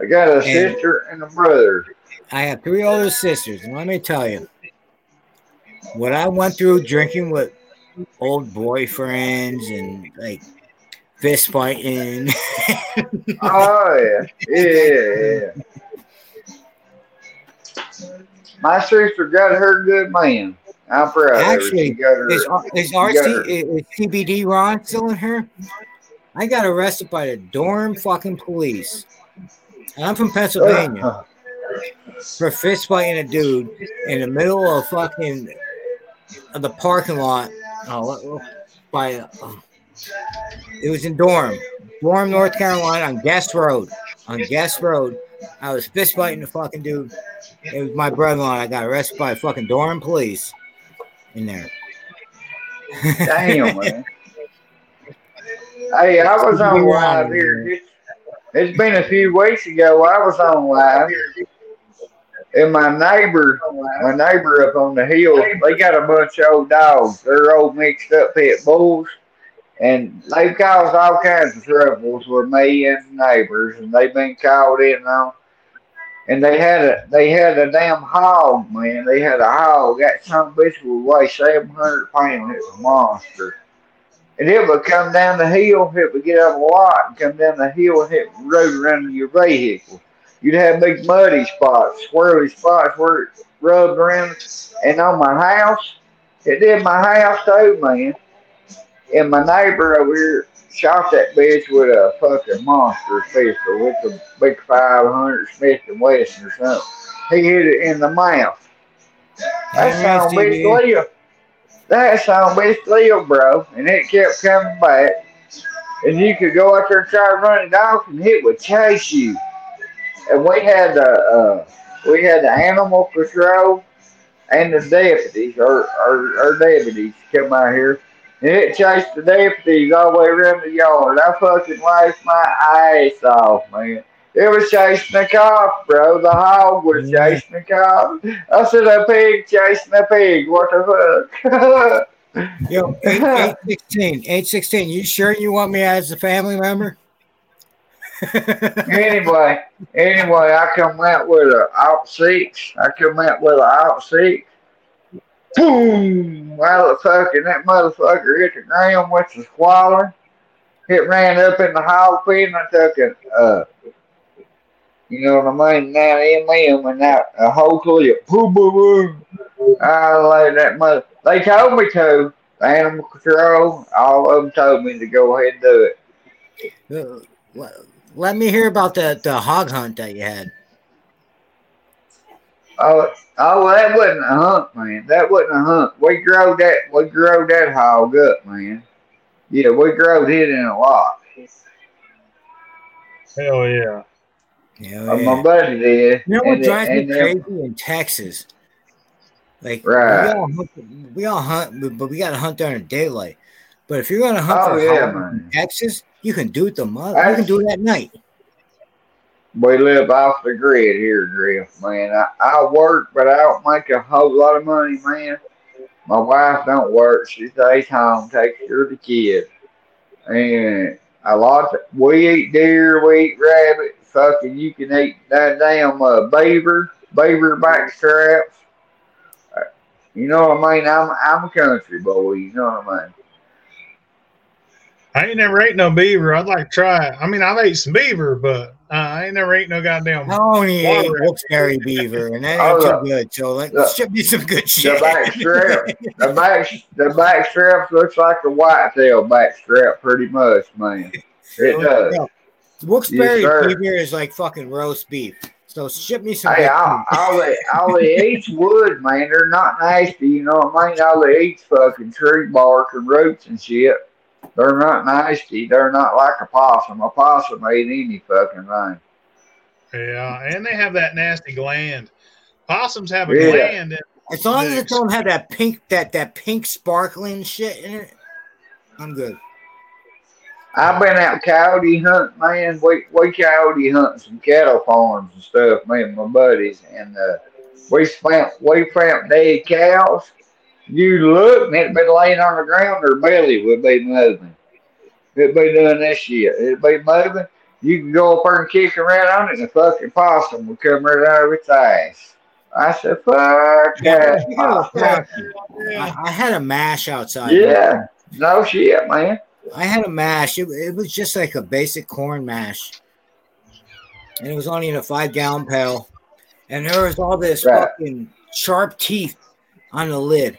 I got a And- sister and a brother. I have three older sisters, and let me tell you, what I went through drinking with old boyfriends and like fist fighting. [laughs] Oh yeah, yeah, yeah. My sister got her good man. I'm proud of her. Actually, She got her. is, is she got her- RC is CBD Ron still in her? I got arrested by the Durham fucking police. And I'm from Pennsylvania Uh, for fist fighting a dude in the middle of fucking the parking lot. Oh, what- what- by uh, it was in Durham, Durham, North Carolina, on Guess Road. On Guess Road, I was fist fighting the fucking dude. It was my brother-in-law. I got arrested by fucking Durham police in there. Damn, man. [laughs] Hey, I was on live here. It's, it's been a few weeks ago. I was on live, and my neighbor, my neighbor up on the hill, they got a bunch of old dogs. They're old mixed up pit bulls, and they've caused all kinds of troubles with me and neighbors, and they've been called in on. And they had a they had a damn hog, man. They had a hog. That some bitch would weigh seven hundred pounds. It's a monster. And it would come down the hill, it would get up a lot and come down the hill and it would road around your vehicle. You'd have big muddy spots, swirly spots where it rubbed around. And on my house, it did my house too, man. And my neighbor over here shot that bitch with a fucking monster pistol with a big 500 Smith and Wesson or something. He hit it in the mouth. That Yeah, sound bitch TV. Leo. That sound bitch Leo, bro. And it kept coming back. And you could go out there and try to run it off and it would chase you. And we had the uh, we had the animal patrol and the deputies or or, or deputies come out here. And it chased the deputies all the way around the yard. I fucking laughed my ass off, man. It was chasing the cop, bro. The hog was chasing the cop. I said a pig chasing a pig. What the fuck? [laughs] Yo, 8, 816, 816, you sure you want me as a family member? Anyway, anyway, I come out with a out six. I come out with a out six. Boom! Motherfucker, that motherfucker hit the ground with the squalor. It ran up in the hog pen. I took it, uh, you know what I mean? Now MM and that a whole clip. Boom, boom, boom. I laid that mother. They told me to. Animal control, all of them told me to go ahead and do it. Uh, let- Let me hear about the, the hog hunt that you had. Oh, oh, well, that wasn't a hunt, man. That wasn't a hunt. We grow that. We drove that hog up, man. Yeah, we grow it in a lot. Hell yeah. Yeah, Uh, my buddy did. You know what And drives me and then- crazy in Texas? Like Right. we all hunt, we all hunt, but- but we got to hunt during daylight. But if you're gonna hunt Oh, for yeah, hog man. in Texas, you can do it the month. You can do it at night. We live off the grid here, Griff, man. I, I work, but I don't make a whole lot of money, man. My wife don't work. She stays home, takes care of the kids. And a lot, of, we eat deer, we eat rabbit. Fucking, you can eat that damn uh, beaver, beaver back straps. Uh, You know what I mean? I'm I'm a country boy. You know what I mean? I ain't never ate no beaver. I'd like to try it. I mean, I've ate some beaver, but uh, I ain't never ate no goddamn. I only ate Water. Wilkes-Barre beaver, and that Oh, ain't too good. So like, Look. should be some good The shit. back strap, [laughs] the back, the back strap looks like a whitetail back strap, pretty much, man. It does. Yeah. Wilkes-Barre Yes, beaver is like fucking roast beef. So ship me some. Hey, good all, food. all they all they wood, man. They're not nasty, you know what I mean? All they eat's fucking tree bark and roots and shit. They're not nasty. They're not like a possum. A possum ain't any fucking thing. Yeah, and they have that nasty gland. Possums have a Yeah. gland. And As long as it don't have that pink, that that pink sparkling shit in it, I'm good. I've been out coyote hunting, man. We we coyote hunting some cattle farms and stuff, me and my buddies, and uh, we found we found dead cows. You look and it'd be laying on the ground, their belly would be moving. It'd be doing this shit. It'd be moving, You can go up there and kick around on it, and the fucking possum will come right out of its ass. I said, fuck Yeah, that. you gotta possum. I, I had a mash outside. Yeah. No shit, man. I had a mash. It, it was just like a basic corn mash. And it was only in a five gallon pail. And there was all this Right. fucking sharp teeth on the lid.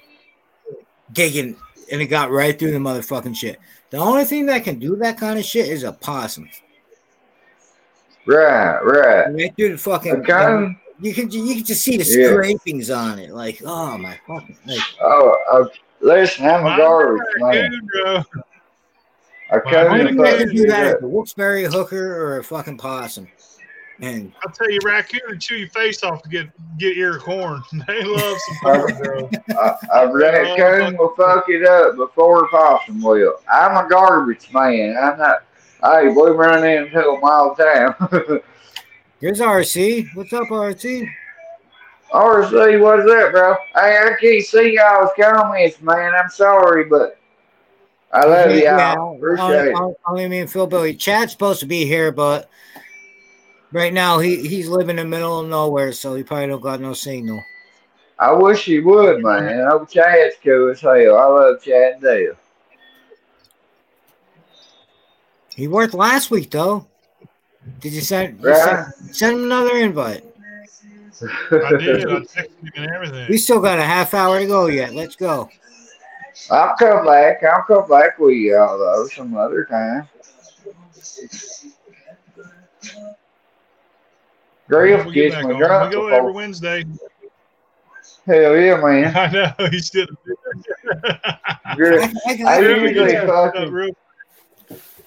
Digging and it got right through the motherfucking shit. The only thing that can do that kind of shit is a possum. Right, right. Right through the fucking Okay. you can you can just see the Yeah. scrapings on it. Like, oh my fucking like, Oh, oh, listen, I'm a Mine's garbage a man. raccoon, bro. I Mine- the come only that can fucking do that is up. a Wilkes-Barre hooker or a fucking possum. And I'll tell you, raccoon will chew your face off to get get ear of corn. [laughs] They love some corn, bro. A, a raccoon will fuck it up before a possum will. I'm a garbage man. I'm not. Hey, we run into a all the time. [laughs] here's RC. What's up, RC? RC, what's up, bro? Hey, I can't see y'all's comments, man. I'm sorry, but I love Yeah, y'all. only, Appreciate it. only- only me and Phil Billy. Chad's supposed to be here, but right now he, he's living in the middle of nowhere, so he probably don't got no signal. I wish he would, man. Oh, Chad's cool as hell. I love Chad Dale. He worked last week though. Did you send, you send, send him another invite? I did. I texted him and everything. We still got a half hour to go yet. Let's go. I'll come back. I'll come back with y'all though some other time. Griff We'll get gets back me on. drunk We go every. Wednesday. Hell yeah, man. [laughs] I know he's still. Griff, [laughs] I, I, I, I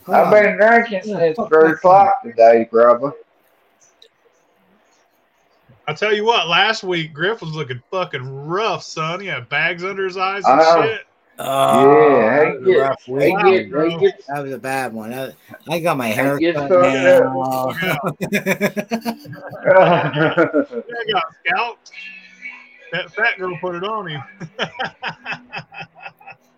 I've been drinking since three o'clock today, probably. I tell you what, last week Griff was looking fucking rough, son. He had bags under his eyes and know. shit. Oh, Yeah, that was a rough week. Wow, get, bro. they get, That was a bad one. I, I got my hair gets cut fucked now. I got scalped. That fat girl put it on him.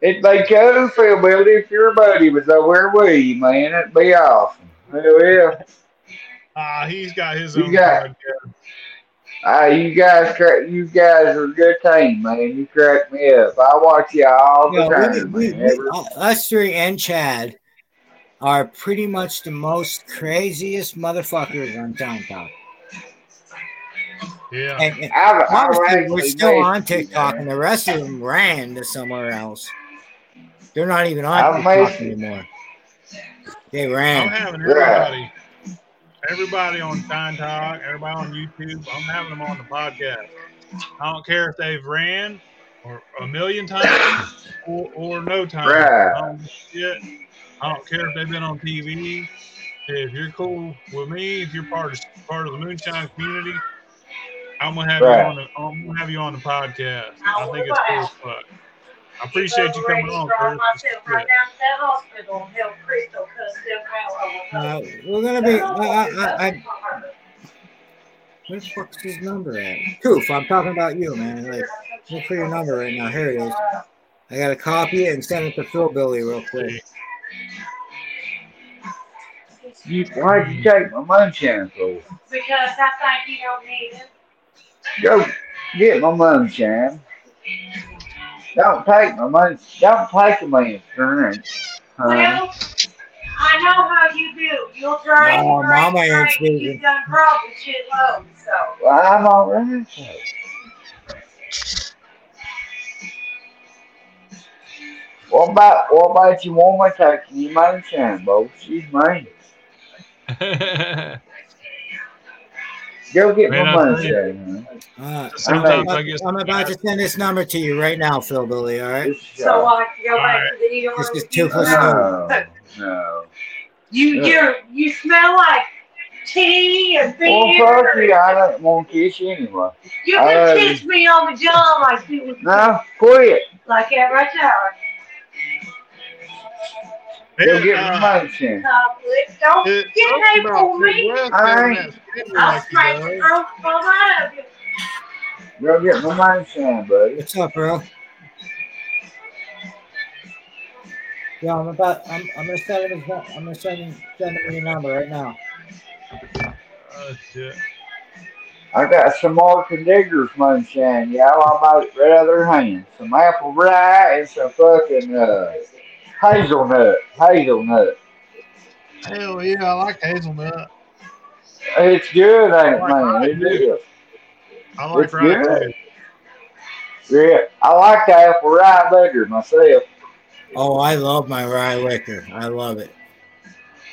it'd be cool, Phil Billy, if your buddy was over with you, man. It'd be awesome. Hell yeah. Ah, he's got his You own got- podcast. Ah, you guys, you guys are a good team, man. You crack me up. I watch you all the Yeah, time, we, we, we, us three and Chad are pretty much the most craziest motherfuckers on TikTok. Yeah. And, and I've, I've we're still on TikTok, and the rest of them ran to somewhere else. They're not even on I'm TikTok amazing. anymore. They I'm ran. having Right. everybody, everybody on TikTok, everybody on YouTube. I'm having them on the podcast. I don't care if they've ran or a million times or, or no time. Right. I don't shit. I don't care if they've been on TV. If you're cool with me, if you're part of part of the Moonshine community, I'm gonna have Right. you on the I'm gonna have you on the podcast. I think it's cool as fuck. I appreciate you coming on, Chris. Right down to that hospital Crystal cuss them out. Uh, we're gonna be. I, I, I, I, where the fuck's his number at? Poof, I'm talking about you, man. Like, look for your number right now. Here it is. I gotta copy it and send it to Phil Billy real quick. You, why'd you take my moonshine for? Because I think you don't need it. Go get my moonshine. Don't take my money. Don't take my insurance. honey. Well, I know how you do. You'll drink, No, drink, Mama ain't drink. speaking. You've done probably shit loads, so. Well, I'm all right. What about what about you want me taking your moonshine, Bo? She's mine. [laughs] Go get Man, my I'll tell you. moonshine, huh? Uh, Sometimes I'm, I guess I'm about to send this number to you right now, Phil Billy. All right. So all- I can go back to the ER. This is two you. no, no. You, you, you smell like tea and Well, beer. fuck you. I don't want to kiss you anyway. You can Uh, kiss me on the jaw like you was No, quit. like that right there. Go get uh, my Don't get talks away about from me. Midwest I ain't. I'll like he straight the throat from out of you. Go get my moonshine, buddy. What's up, bro? Yeah, I'm about. I'm. I'm gonna send him. His, I'm gonna send him. Send him your number right now. Oh shit. I got some Martin Diggers moonshine, y'all. I bought it right out of their hands. Some apple rye and some fucking uh, hazelnut. Hazelnut. Hell yeah, I like hazelnut. It's good, ain't it, oh I like man? rye, It I like It's rye good. too. Yeah, I like the apple rye liquor myself. Oh, I love my rye liquor. I love it.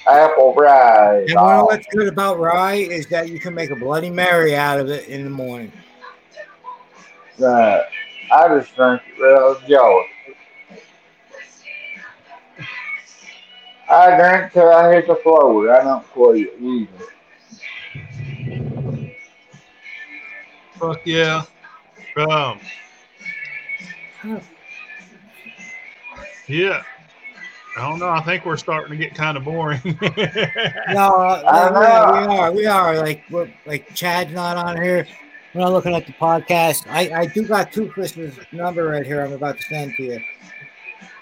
Apple rye. And is you know awesome. what's good about rye is that you can make a Bloody Mary out of it in the morning. Right. I just drink it real joy. I drink till I hit the floor. I don't quit either. Fuck yeah. Um. Yeah. I don't know. I think we're starting to get kind of boring. [laughs] No, uh, I yeah, know. we are. We are. Like, we're, like Chad's not on here. We're not looking at the podcast. I, I do got two Christmas number right here. I'm about to send to you.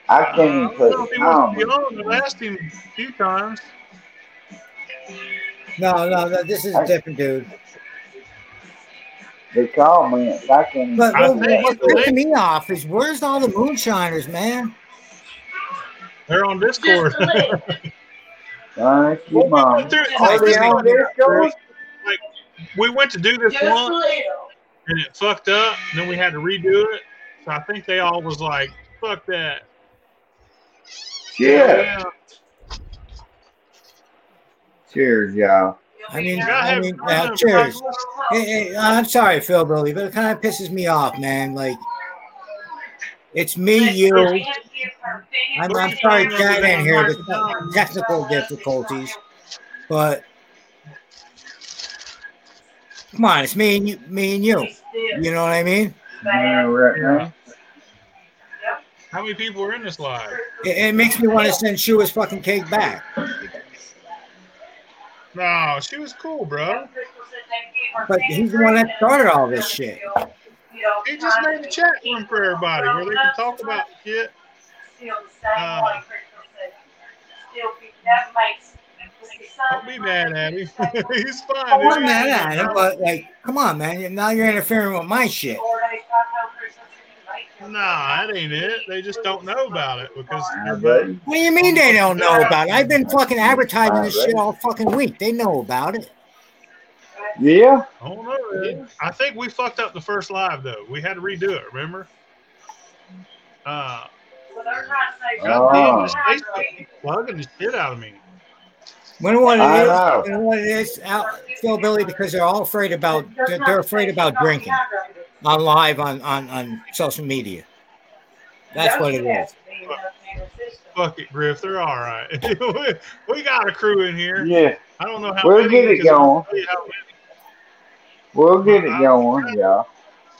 I Uh, I can't don't know put if it he wants to be on. on. I asked him a few times. No, no, no this is a different dude. The comments. I can't But I what, think- what's pissing me off is where's all the moonshiners, man? They're on Discord. Just a little. Thank you, Well, we Mom. went through- Are they on Discord? we went to do this Just once and it fucked up. And then we had to redo it. So I think they all was like, "Fuck that." Yeah. Cheers, y'all. I mean, Gotta I mean, fun, uh, cheers. Hey, hey, I'm sorry, Phil Billy, but it kind of pisses me off, man. Like, it's me, you. I'm, I'm sorry, Chad ain't here. The technical difficulties, but come on, it's me and you, me and you. You know what I mean? Yeah, right now. How many people are in this live? It, it makes me want to send Shua's fucking cake back. No, she was cool, bro. But he's the one that started all this shit. He just made a chat room for everybody where they can talk about shit. Uh, Don't be mad at him. [laughs] He's fine. I'm not dude. mad at him, but like, come on, man. Now you're interfering with my shit. Nah, that ain't it. They just don't know about it because Yeah. What do you mean they don't know about it? I've been fucking advertising this shit all fucking week. They know about it. Yeah. I don't know. I think we fucked up the first live though. We had to redo it. Remember? Uh, God damn, this Facebook keeps plugging the shit out of me. When what it I is, know. you know what it is, out, Phil Billy, because they're all afraid about they're, they're afraid about drinking on live on, on on social media. That's what it is. Fuck it, Griff. They're all right. we, [laughs] we got a crew in here. Yeah. I don't know how We'll many. get it going. don't tell you how many. We'll get it going, y'all.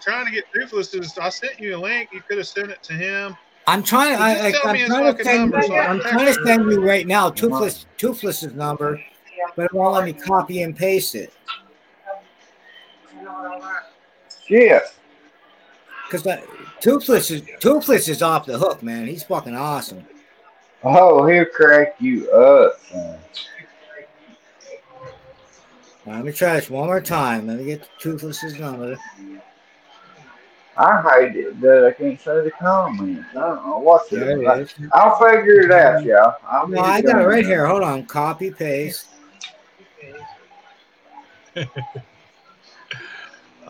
Trying to get Toothless is. I sent you a link. You could have sent it to him. I'm trying. I, I, I'm, trying to send. number so I I'm trying to send you right now Toothless Toothless's number, but it won't let me copy and paste it Yeah. because Toothless is Toothless is off the hook, man. He's fucking awesome. Oh, he'll crack you up. man. Let me try this one more time. Let me get Toothless's number. I hate it that I can't say the comments. I don't know what's There it. it is. I'll figure it out, mm-hmm. y'all. I'll No, I got it right here. Hold on. Copy paste. [laughs]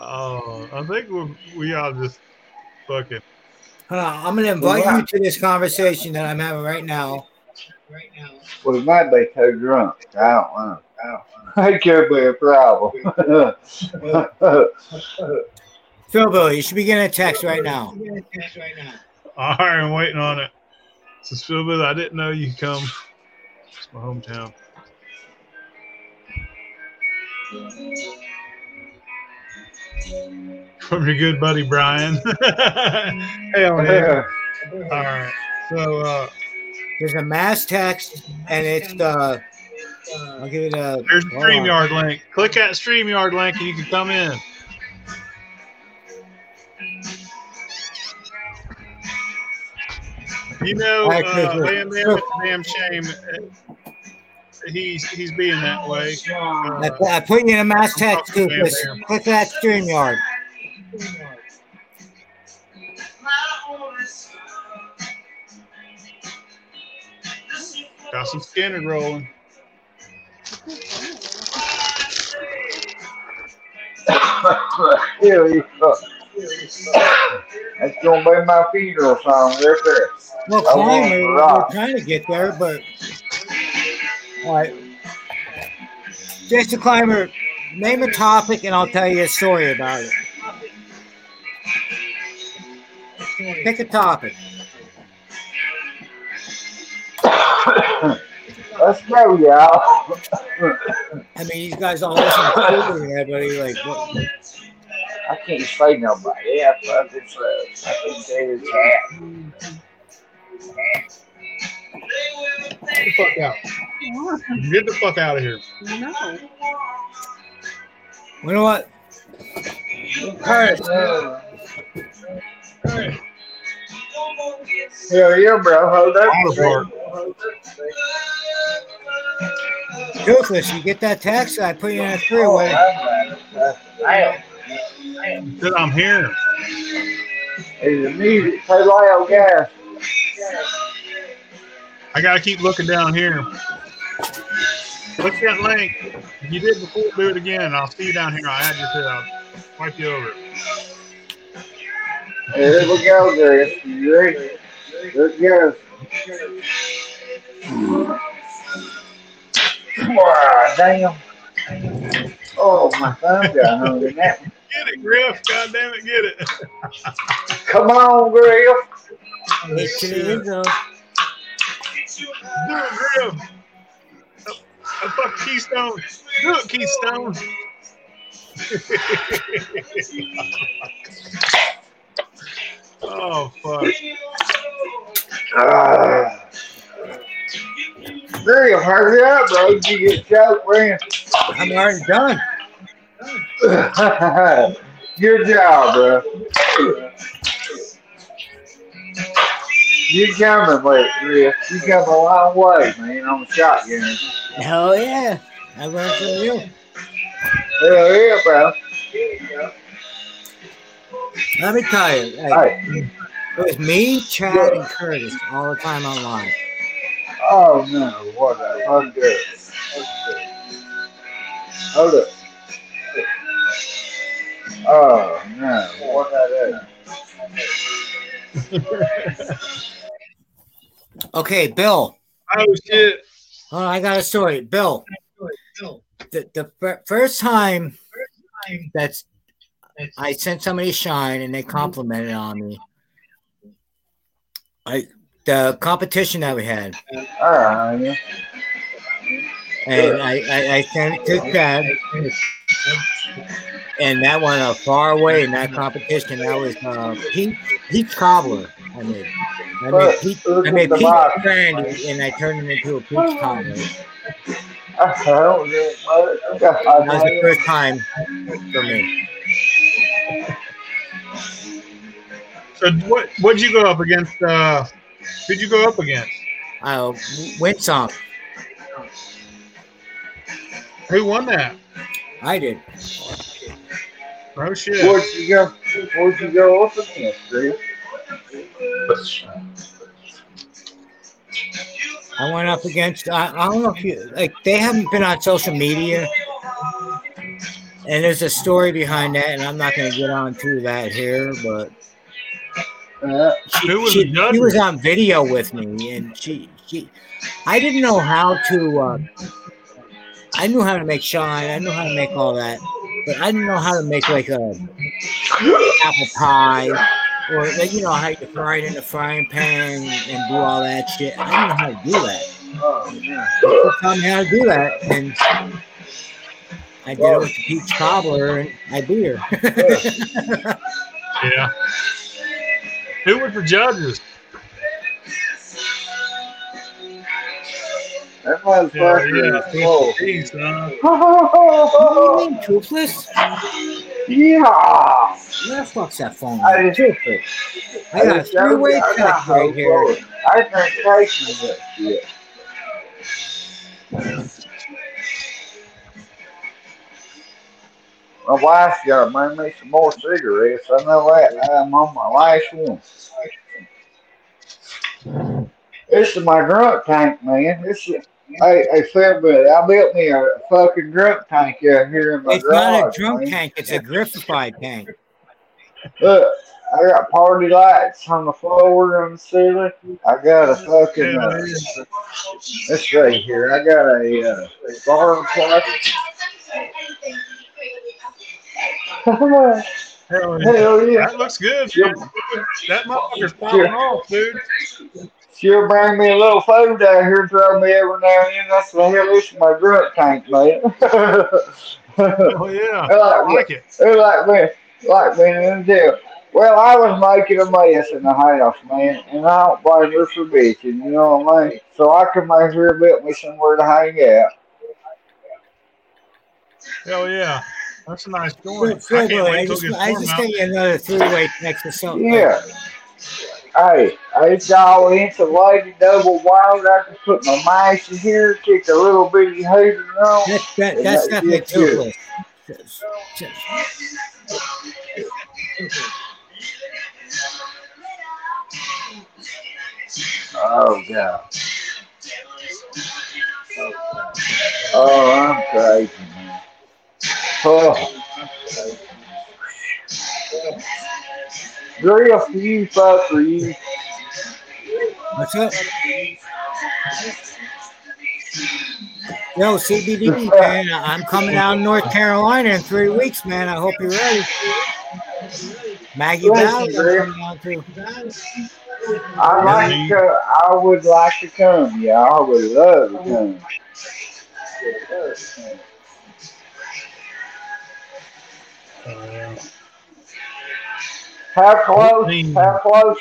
Oh, I think we we all just fucking. Hold on. I'm gonna invite you to this conversation that I'm having right now. Right now. Well, it might be too drunk. I don't know. I don't know. It could be a problem. [laughs] Phil Billy, you should be getting a text right now. All right, I'm waiting on it. So, Philbin, I didn't know you come. It's my hometown. [laughs] From your good buddy Brian. [laughs] Hell yeah. All right. So, uh, There's a mass text, and it's uh, I'll give it a. there's the hold on. StreamYard link. Click that StreamYard link and you can come in. You know, uh, Chris, Bam Bam, it's a damn shame. That he's he's being that way. I, Uh, put- I put you in a mass text I'm too. to Chris. Bam Bam. Click that StreamYard. got some Skynyrd rolling. Here you go. That's gonna be my funeral song right there. Well, I want we're trying to get there, but all right. Jason Climber, name a topic and I'll tell you a story about it. Pick a topic. Let's go, y'all. I mean, these guys all listen to everybody like, what? I can't say nobody. Yeah, sucks. I can say hat. Get the fuck out. Get the fuck out of here. No. You know what? Curtis, Yeah, yeah, bro. Hold up. Autopart. Toothless, you get that text? I put you in a three-way. Damn. That I'm here. Hey, the music so loud, guys. I gotta keep looking down here. Click that link. If you did before, do it again. I'll see you down here. I'll add you to it. I'll wipe you over. Here we go, Chris. You ready? Let's go. Wow, damn. Oh, my thumb got hungry now. Get it, Griff. God damn it, get it. Come on, Griff. It's to the Do it, Griff. I fuck Keystone. It, Keystone. oh fuck. Ah. Griff, hurry up, bro. You get choked, man. I'm already done. [laughs] Good job, bro. You coming, wait, Griff. You come a long way, man, on the shotgun. Hell yeah. I learned from you. Hell yeah, bro. Let me tell you, like, Hey. it was me, Chad, and Curtis all the time online. Oh no, what a fuck this. Hold up. Oh no, what that is. [laughs] Okay, Bill. Oh shit. Oh, I got a story. Bill, the, the first time that's I sent somebody shine and they complimented on me. I the competition that we had, yeah. and I, I, I sent it to Chad, and that went a far away in that competition. That was uh, Pete Pete Cobbler. I made. I made Pete. I made The Pete box. brandy, and I turned it into a peach cobbler. I don't get much. That was the first time for me. So what? What'd you go up against? Uh, who'd you go up against? Uh, Winsong. Who won that? I did. Oh shit. Where'd you go? Where'd you go up against, Griff? I went up against. I, I don't know if you like. They haven't been on social media, and there's a story behind that, and I'm not going to get on to that here. But Uh, Who was she, she was on video with me, and she she. I didn't know how to. Uh, I knew how to make shine. I knew how to make all that, but I didn't know how to make like a apple pie or you know how you fry it in the frying pan and do all that shit. I don't know how to do that. oh, yeah. Taught me how to do that, and I did it with the peach cobbler, and I beat her. [laughs] Yeah. Who were the judges? That motherfucker. Yeah, yeah. Oh. What do you? Yeah. Where the fuck's that phone? I, got a three-way tech right here. I think Christ that shit. My wife got to bring some more cigarettes. I know that. I'm on my last one. This is my grunt tank, man. This is Hey, hey, Fairbury, I built me a fucking drunk tank out here in my It's garage. not a drunk man. tank, it's a griffified tank. Look, I got party lights on the floor and the ceiling. I got a fucking. Hell Uh, yeah. let's see here. I got a uh, bar clock. [laughs] Hell Hell yeah. yeah. That looks good. She'll. That motherfucker's falling off, dude. She'll bring me a little food out here and throw me every now and then. That's the hell this is my drunk tank, man. [laughs] Oh yeah. They're I like, like it. they're like me, like me in jail. Well, I was making a mess in the house, man, and I don't blame her for bitching, you know what I mean? So I come out here and built me somewhere to hang out. Hell yeah. That's a nice joint. I Phil, can't I just, it I just out. got you another three-way text or something. Yeah. Hey, it's all insulated, double wired. I can put my mice in here, kick a little bitty heater on. That's, that, that's that definitely gets good. toothless. Just- just- Oh, God. Oh, I'm crazy, man. Oh. Grill for you, fuck for you. What's up? Yo, CBD, man, I'm coming out of North Carolina in three weeks, man. I hope you're ready. Maggie Thank Valley, I'm Greg. coming down through. I like to, I would like to come, yeah. I would love to come. Yeah. How close, how close,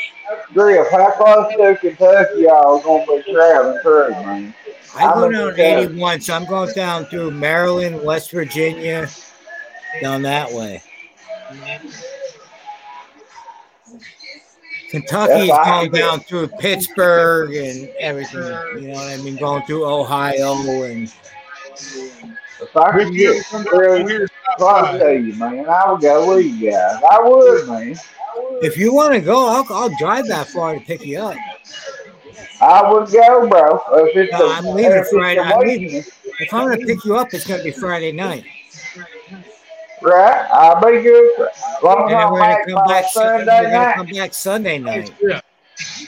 Griff, how close to Kentucky y'all gonna be traveling through, man? I go I'm down in Kentucky. 81, so I'm going down through Maryland, West Virginia, down that way. Kentucky is going down through Pittsburgh and everything. You know what I mean? Going through Ohio and If I could get really close to you, man, I would go with you guys. I would, man. If you want to go, I'll, I'll drive that far to pick you up. I would go, bro. If it's No, a, I'm leaving if it's Friday. a I'm leaving. If I'm going to pick you up, it's going to be Friday night. Right? I'll be good. long And then we're gonna come back, Sun- we're Sunday gonna night. come back Sunday night. As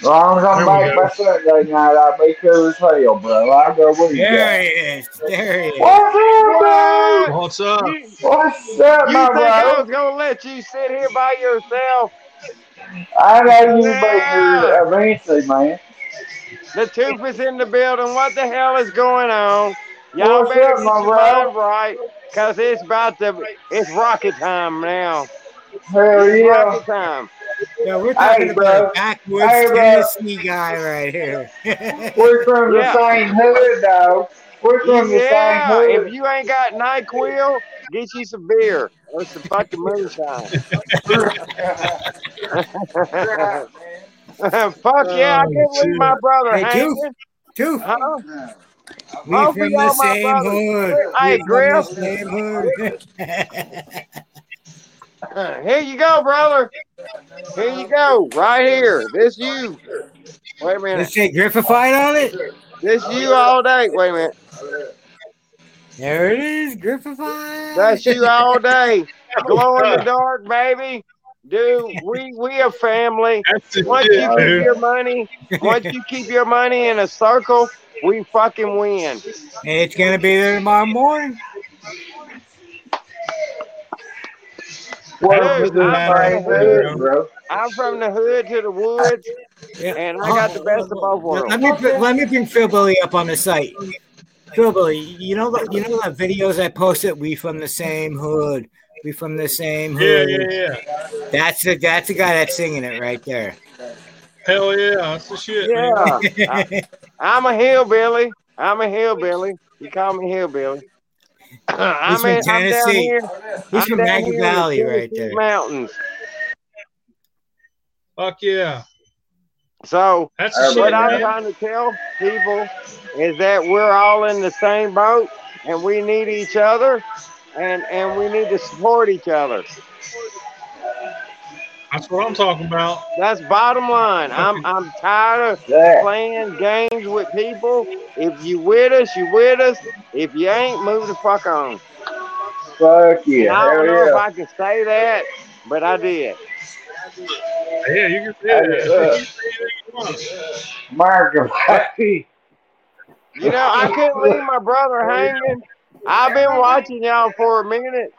long as I'm There we back go. by Sunday night, I'll be cool as hell, bro. I'll go with you There he is. There he is. What's up, dude? What's up? You, What's up, you my think I was gonna let you sit here by yourself? I know you Yeah. be here eventually, man. The tooth is in the building. What the hell is going on? Y'all What's better up, my bro? right, cause it's about to. It's rocket time now. Hell It's yeah. rocket time. Yeah, we're talking Hey, about bro. a backwoods Hey, bro. Guy right here. We're from Yeah. the same hood, dog. We're from the Yeah, same if you ain't got Nyquil, get you some beer or some fucking moonshine. [laughs] Fuck yeah, I Oh, can't leave my brother Hey, hanging. Tooth. Tooth. Huh? We Both from the y'all my same brothers. hood. Hey, We [laughs] from Griff. the same hood. Here you go, brother. Here you go, right here. This you. Wait a Let's minute. say Griffified on it. This you all day. Wait a minute. There it is, Griffified. That's you all day. Glow in the dark, baby. Dude, we we a family. That's the Once you keep dude. your money, once you keep your money in a circle, we fucking win. And it's gonna be there tomorrow morning. We're Dude, from the I'm same hood, bro. I'm from the hood to the woods, Yeah. and I got the best of both worlds. Let worlds. me let me bring Phil Billy up on the site. Phil Billy, you know the- you know the videos I posted. We from the same hood. We from the same hood. yeah, yeah. yeah. That's the that's the guy that's singing it right there. Hell yeah. That's the shit, man. Yeah, [laughs] I'm a hillbilly. I'm a hillbilly. You call me hillbilly. I'm, from in, I'm down Tennessee. here. He's I'm from Maggie here in the Valley right there. Mountains. Fuck yeah. So That's Uh, shit, what I'm man. trying to tell people is that we're all in the same boat and we need each other. and and we need to support each other. That's what I'm talking about. That's bottom line. I'm I'm tired of That. playing games with people. If you with us, you with us. If you ain't, move the fuck on. Fuck yeah. I don't Hell know if. I can say that, but I did. Yeah, you can say that. look. America, baby. You know, I couldn't leave my brother hanging. I've been watching y'all for a minute,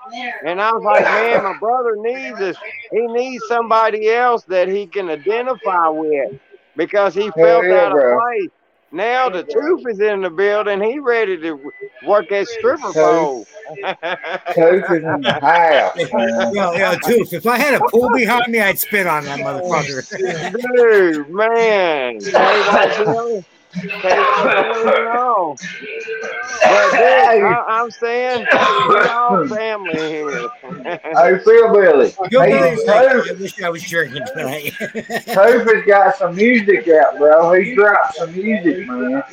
and I was like, man, my brother needs us. He needs somebody else that he can identify with because he felt yeah, out of place. Now the truth is in the building. He ready to work at stripper pole. Tooth is in the house, man. [laughs] Yo, yo, Tooth, if I had a pool behind me, I'd spit on that motherfucker. [laughs] Dude, man. I, I'm saying family here. Hey, Phil Billy. Hey, I wish I was drinking tonight. Tooth has got some music out, bro. He dropped some music, man.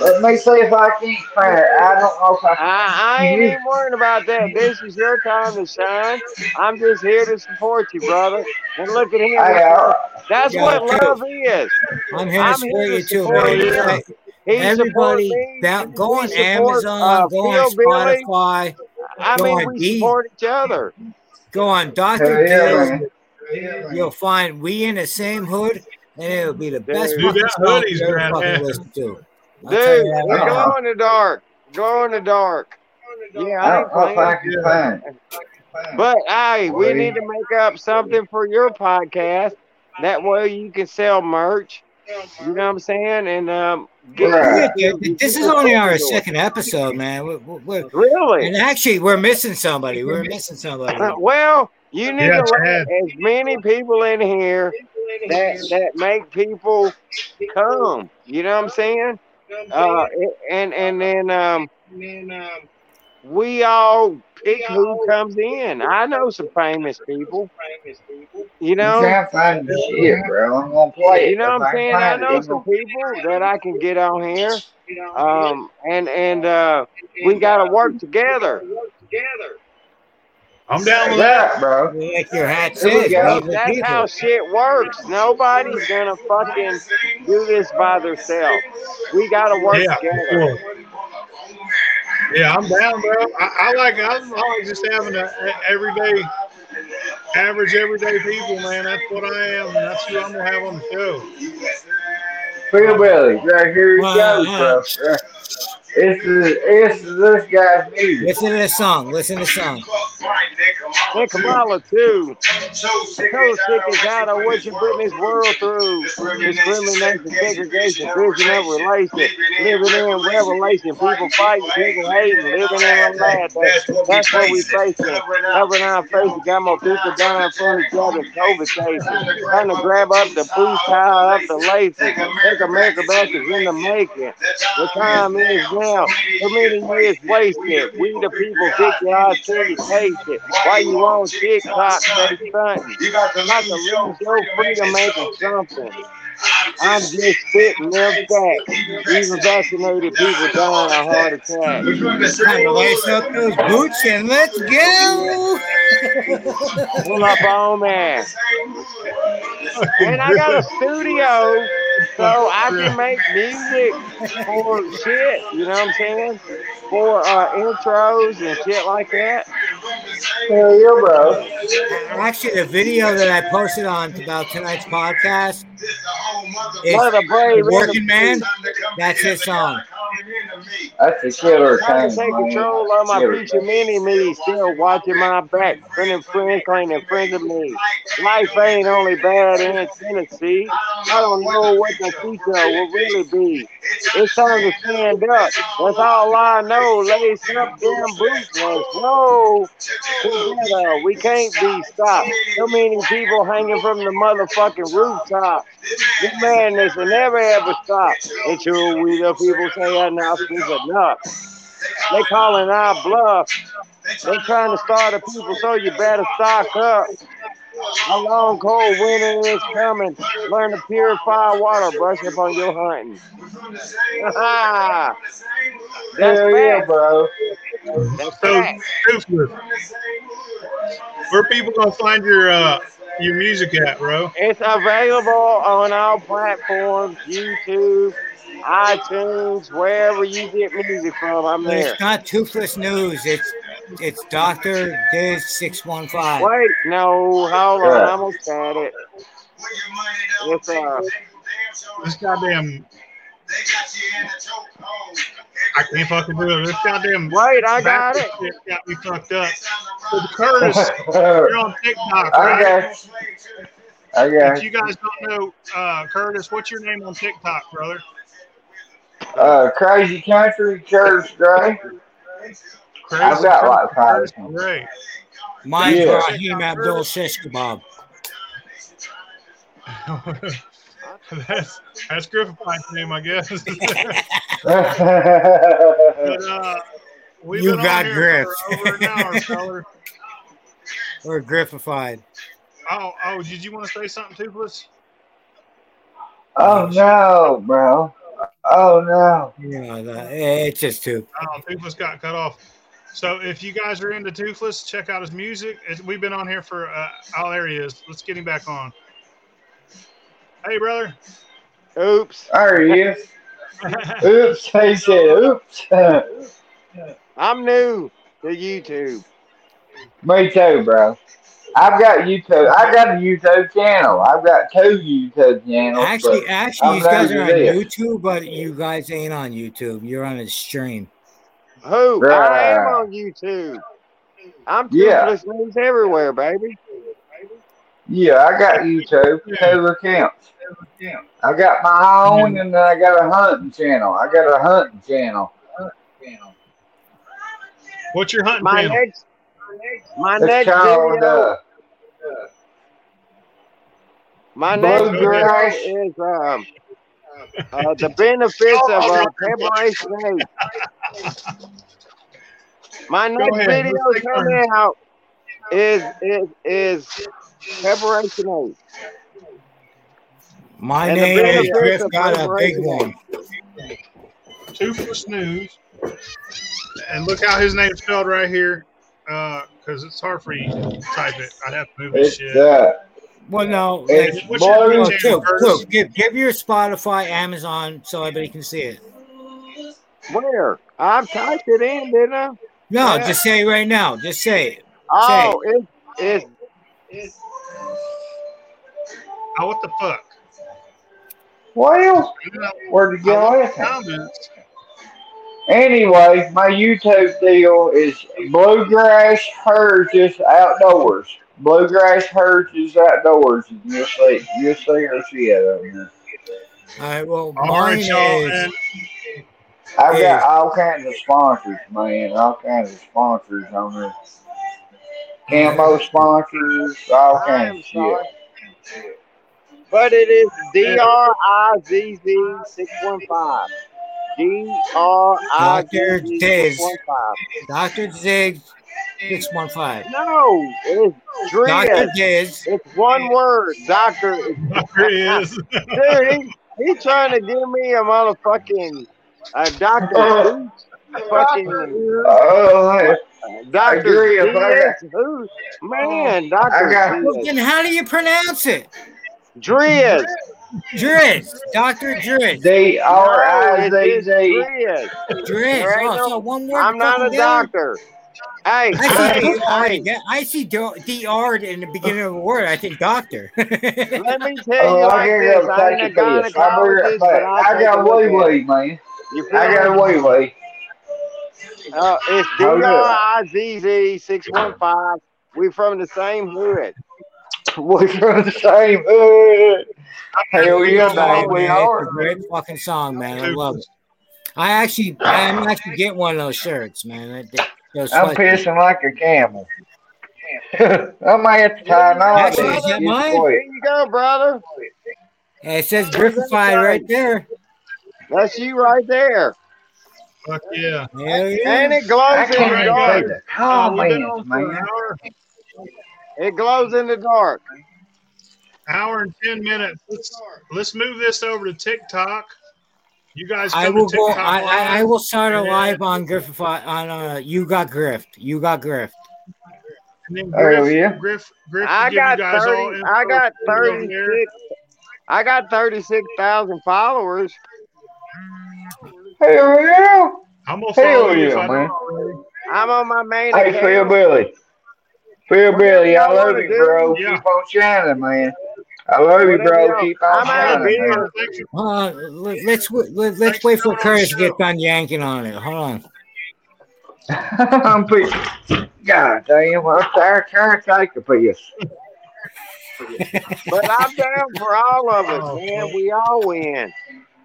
Let me see if I can't find it. I don't know if I I, I ain't even worrying about that. This is your time to shine. I'm just here to support you, brother. And look at him. Hey, uh, That's Yeah, what true. love is. I'm here to I'm support here you to too, support man. you. Hey, He Everybody, that, go on support, Amazon, uh, go on Spotify, I go mean, on we D. support each other. go on hell Dr. yeah, Dill's. man. You'll find we in the same hood, and it'll be the best Dude, fucking that hoodie's you ever fucking listen to. I'll Dude, tell you we right now. glow in the dark. Glow in the dark. Yeah, I I ain't don't know if I playing. can find it. But hey, we need to make up something for your podcast. That way you can sell merch. You know what I'm saying? And um, get, Yeah, dude, This is only our second episode, man. We're, we're, Really? and actually, we're missing somebody. We're missing somebody. [laughs] well, you need Yeah, to as many people in here that that make people come. You know what I'm saying? Uh, and and then um, we all pick who comes in. I know some famous people. You know, You know, can't find the shit, bro. I'm gonna play you know what I'm saying? I know some people that I can get on here. Um, and and uh, we got to work together. I'm down with that. right, bro. Like your hat There says, go. meet the That's people. how shit works. Nobody's gonna fucking do this by themselves. We gotta work Yeah, together. cool. Yeah, I'm down, bro. I, I like I like just having a, a everyday, average everyday people, man. That's what I am. and That's who I'm gonna have on the show. Phil Billy, right here he Wow, goes, wow. bro. It's the it's this guy's music. Listen to this song. Listen to this song. And Kamala too. Sick is out of what you putting this world through. Discrimination, segregation, prison of relation, living in revelation, people fighting, people hating, living in lie. That's, what we facing. Covering our faces, got more people dying from each other, COVID cases. Trying to grab up the boots, tie up the laces. Make America back is in the making. The time is now. So many years wasted. We the people figure out to taste it. Why you on TikTok stay stunting? Not to lose your freedom making something. I'm just spitting them facts. Even vaccinated people dying of heart attack. Time to lace up those boots and let's go. Pull up on man. And I got a studio so I can make music for shit, you know what I'm saying? For uh, intros and shit like that. Hell yeah, bro. Actually, the video that I posted on about tonight's podcast is What a brave Working enemy. Man. That's his song. That's a killer Trying thing, to take control of my Killer future thing. mini me, still watching my back, friending friend claiming friends of me. Life ain't only bad in Tennessee. I don't know what the future will really be. It's time to stand up. That's all I know. Lace up them boots, let's go. Together, we can't be stopped. So many people hanging from the motherfucking rooftop. This madness will never ever stop until we the people say enough is enough. They calling our bluff. They trying to start a people, so you better stock up. A long cold winter is coming. Learn to purify water. Brush up on your hunting. [laughs] That's Hell yeah, bro. That's So, fact. Where people gonna find your uh your music at, bro? It's available on all platforms, YouTube, iTunes, wherever you get music from. I'm But there. it's not Toothless News. It's it's Doctor Diz six one five. Wait, no, hold on. Yeah. I almost got it. It's uh, This goddamn. I can't fucking do it. This goddamn. wait, I got it. shit got me fucked up. So Curtis, [laughs] you're on TikTok, right? okay. Okay. If you guys don't know, uh, Curtis, what's your name on TikTok, brother? Uh, crazy country Curtis, Gray. I've got like five. Curtis Gray. Mine's Yeah. Raheem Abdul Shish Kebab. [laughs] [laughs] that's that's Griffith's name, I guess. [laughs] but, uh, we've You been on got here Griff. for over an hour, feller. [laughs] Or Griffified. Oh, oh, did you want to say something, Toothless? oh no, bro. Oh no. Yeah, the, it's just two. Oh, Toothless got cut off. So if you guys are into Toothless, check out his music. It's, we've been on here for uh, all areas. Let's get him back on. Hey, brother. oops. There he is. Oops. He said, oops. I'm new to YouTube. Me too, bro. I've got YouTube. I've got a YouTube channel. I've got two YouTube channels. Actually, actually, I'm you guys are on you. YouTube, but you guys ain't on YouTube. You're on a stream. Who? I am on YouTube. I'm Yeah. toothless news everywhere, baby. yeah, I got YouTube. Two accounts. I got my own, and then I got a hunting channel. I got a hunting channel. What's your hunting My channel? next, my It's next called video, uh, my next video is um, uh, the benefits of uh, Preparation H. My next ahead. video coming out is is is Preparation H. My And name is benefits Griff. Got a big one. Two for snooze. And look how his name's spelled right here. Because it's hard for you to type it. I'd have to move this it's shit. uh, Well, no. It's like- What's your Blue well, channel, Coop, Curtis? Coop, give, give your Spotify, Amazon, so everybody can see it. Where? I've typed it in, didn't I? No, Yeah. just say it right now. Just say it. Oh, it's it's Oh, what the fuck? Well, You where'd you I go with comments. Anyway, my YouTube deal is Bluegrass Herds Outdoors. Bluegrass Herds Outdoors. And You'll see, you'll see her shit on there. All right. Well, All mine right, is. I've got all kinds of sponsors, man. All kinds of sponsors on there. Camo sponsors, all kinds of shit. Sorry. But it is D R I Z Z six one five. D R I Z Dr. Z Diz. six one five. Dr. Zig, 615. No, it's Dr. Driz. Diz. It's one word, Doctor. there he is. [laughs] Dude, he, he trying to give me a motherfucking uh, Doctor. fucking Oh, Doctor. agree, if I Who? Man, I Doctor. got- Well, how do you pronounce it? Driz. Driz. Dr. Driz. D R I No, Z it's Z. Driz. Driz. Oh, no- so one word. I'm not a down? doctor. Hey, I see hey, DR, hey, I see DR in the beginning of a word. I think doctor. [laughs] let me tell you Oh, I like gotta this. go I ain't a take. I'll be gynecologist, but I'll I take a got look wee at it. wee, man. You I got a wee wee. Uh, it's D Hold R up. I Z Z six one five. We from the same hood. We from the same hood. Hell yeah, Sorry, man. We man. It's a are. great fucking song, man. I love it. I actually, I'm actually get one of those shirts, man. That- those I'm sweatshirts. pissing like a camel. [laughs] I might have to tie an knot. Actually, is that mine? There you go, brother. It says Griffified right there. That's you right there. Fuck yeah. Hell yeah. And it glows in the dark. say the Uh, we've been comments, on for an man. Hour, It glows in the dark. hour and ten minutes. Let's let's move this over to TikTok. You guys I will to go. I, I, I will start a live on Griff on uh. You got Grift. You got Grift. And then Oh, Griff, yeah? Griff, Griff, I will give you got guys thirty. I got thirty six. I got thirty six thousand followers. Hell yeah. I'm gonna Hell follow you yeah, man. I'm on my main Hey, Phil account. Billy. Phil Whatever Billy, I love wanna you, do. bro. Yeah. Keep on shining, man. I love you, bro. Keep on I'm out of shining, man. beer. Thanks for- Uh, let, let's let, let's wait for for Curtis to get done yanking on it. Hold on. [laughs] I'm pretty. God damn, I'm tired trying to take a piss. But I'm down for all of us, Oh, man. We all win.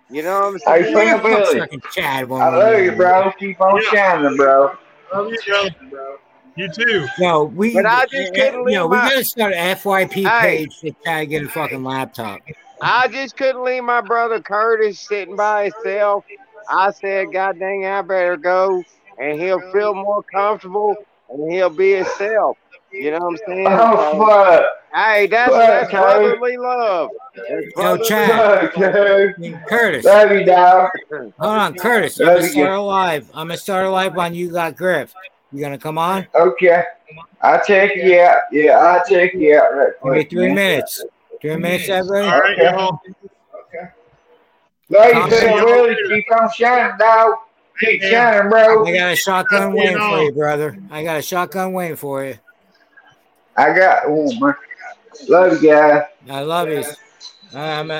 You know what I'm Hey, saying? Phil Billy. Chad won't I love you, bro. Keep on Yeah. shining, bro. Love you, bro. You too. No, we. But I just couldn't you know, leave we my- gotta start an FYP Hey. page to try to get a fucking laptop. I just couldn't leave my brother Curtis sitting by himself. I said, God dang, I better go, and he'll feel more comfortable, and he'll be himself. You know what I'm saying? Oh, fuck. hey, that's fuck, that's Curtis. brotherly love. That's Yo, Chad. Fuck. Curtis, Love you, dog. hold on, Curtis. I'm gonna you. start a live. I'm gonna start a live on You Got Griff. You gonna come on? Okay. I'll check you out. Yeah, I'll check you out right Give me three man. minutes. Three minutes, everybody. All right, Okay. y'all. Love you, Tom, Phil see y'all Billy. later. Keep on shining, dog. Keep Hey, shining, bro. I got a shotgun You waiting know. for you, brother. I got a shotgun waiting for you. I got oh, one, man. Love you, guys. I love you. I'm,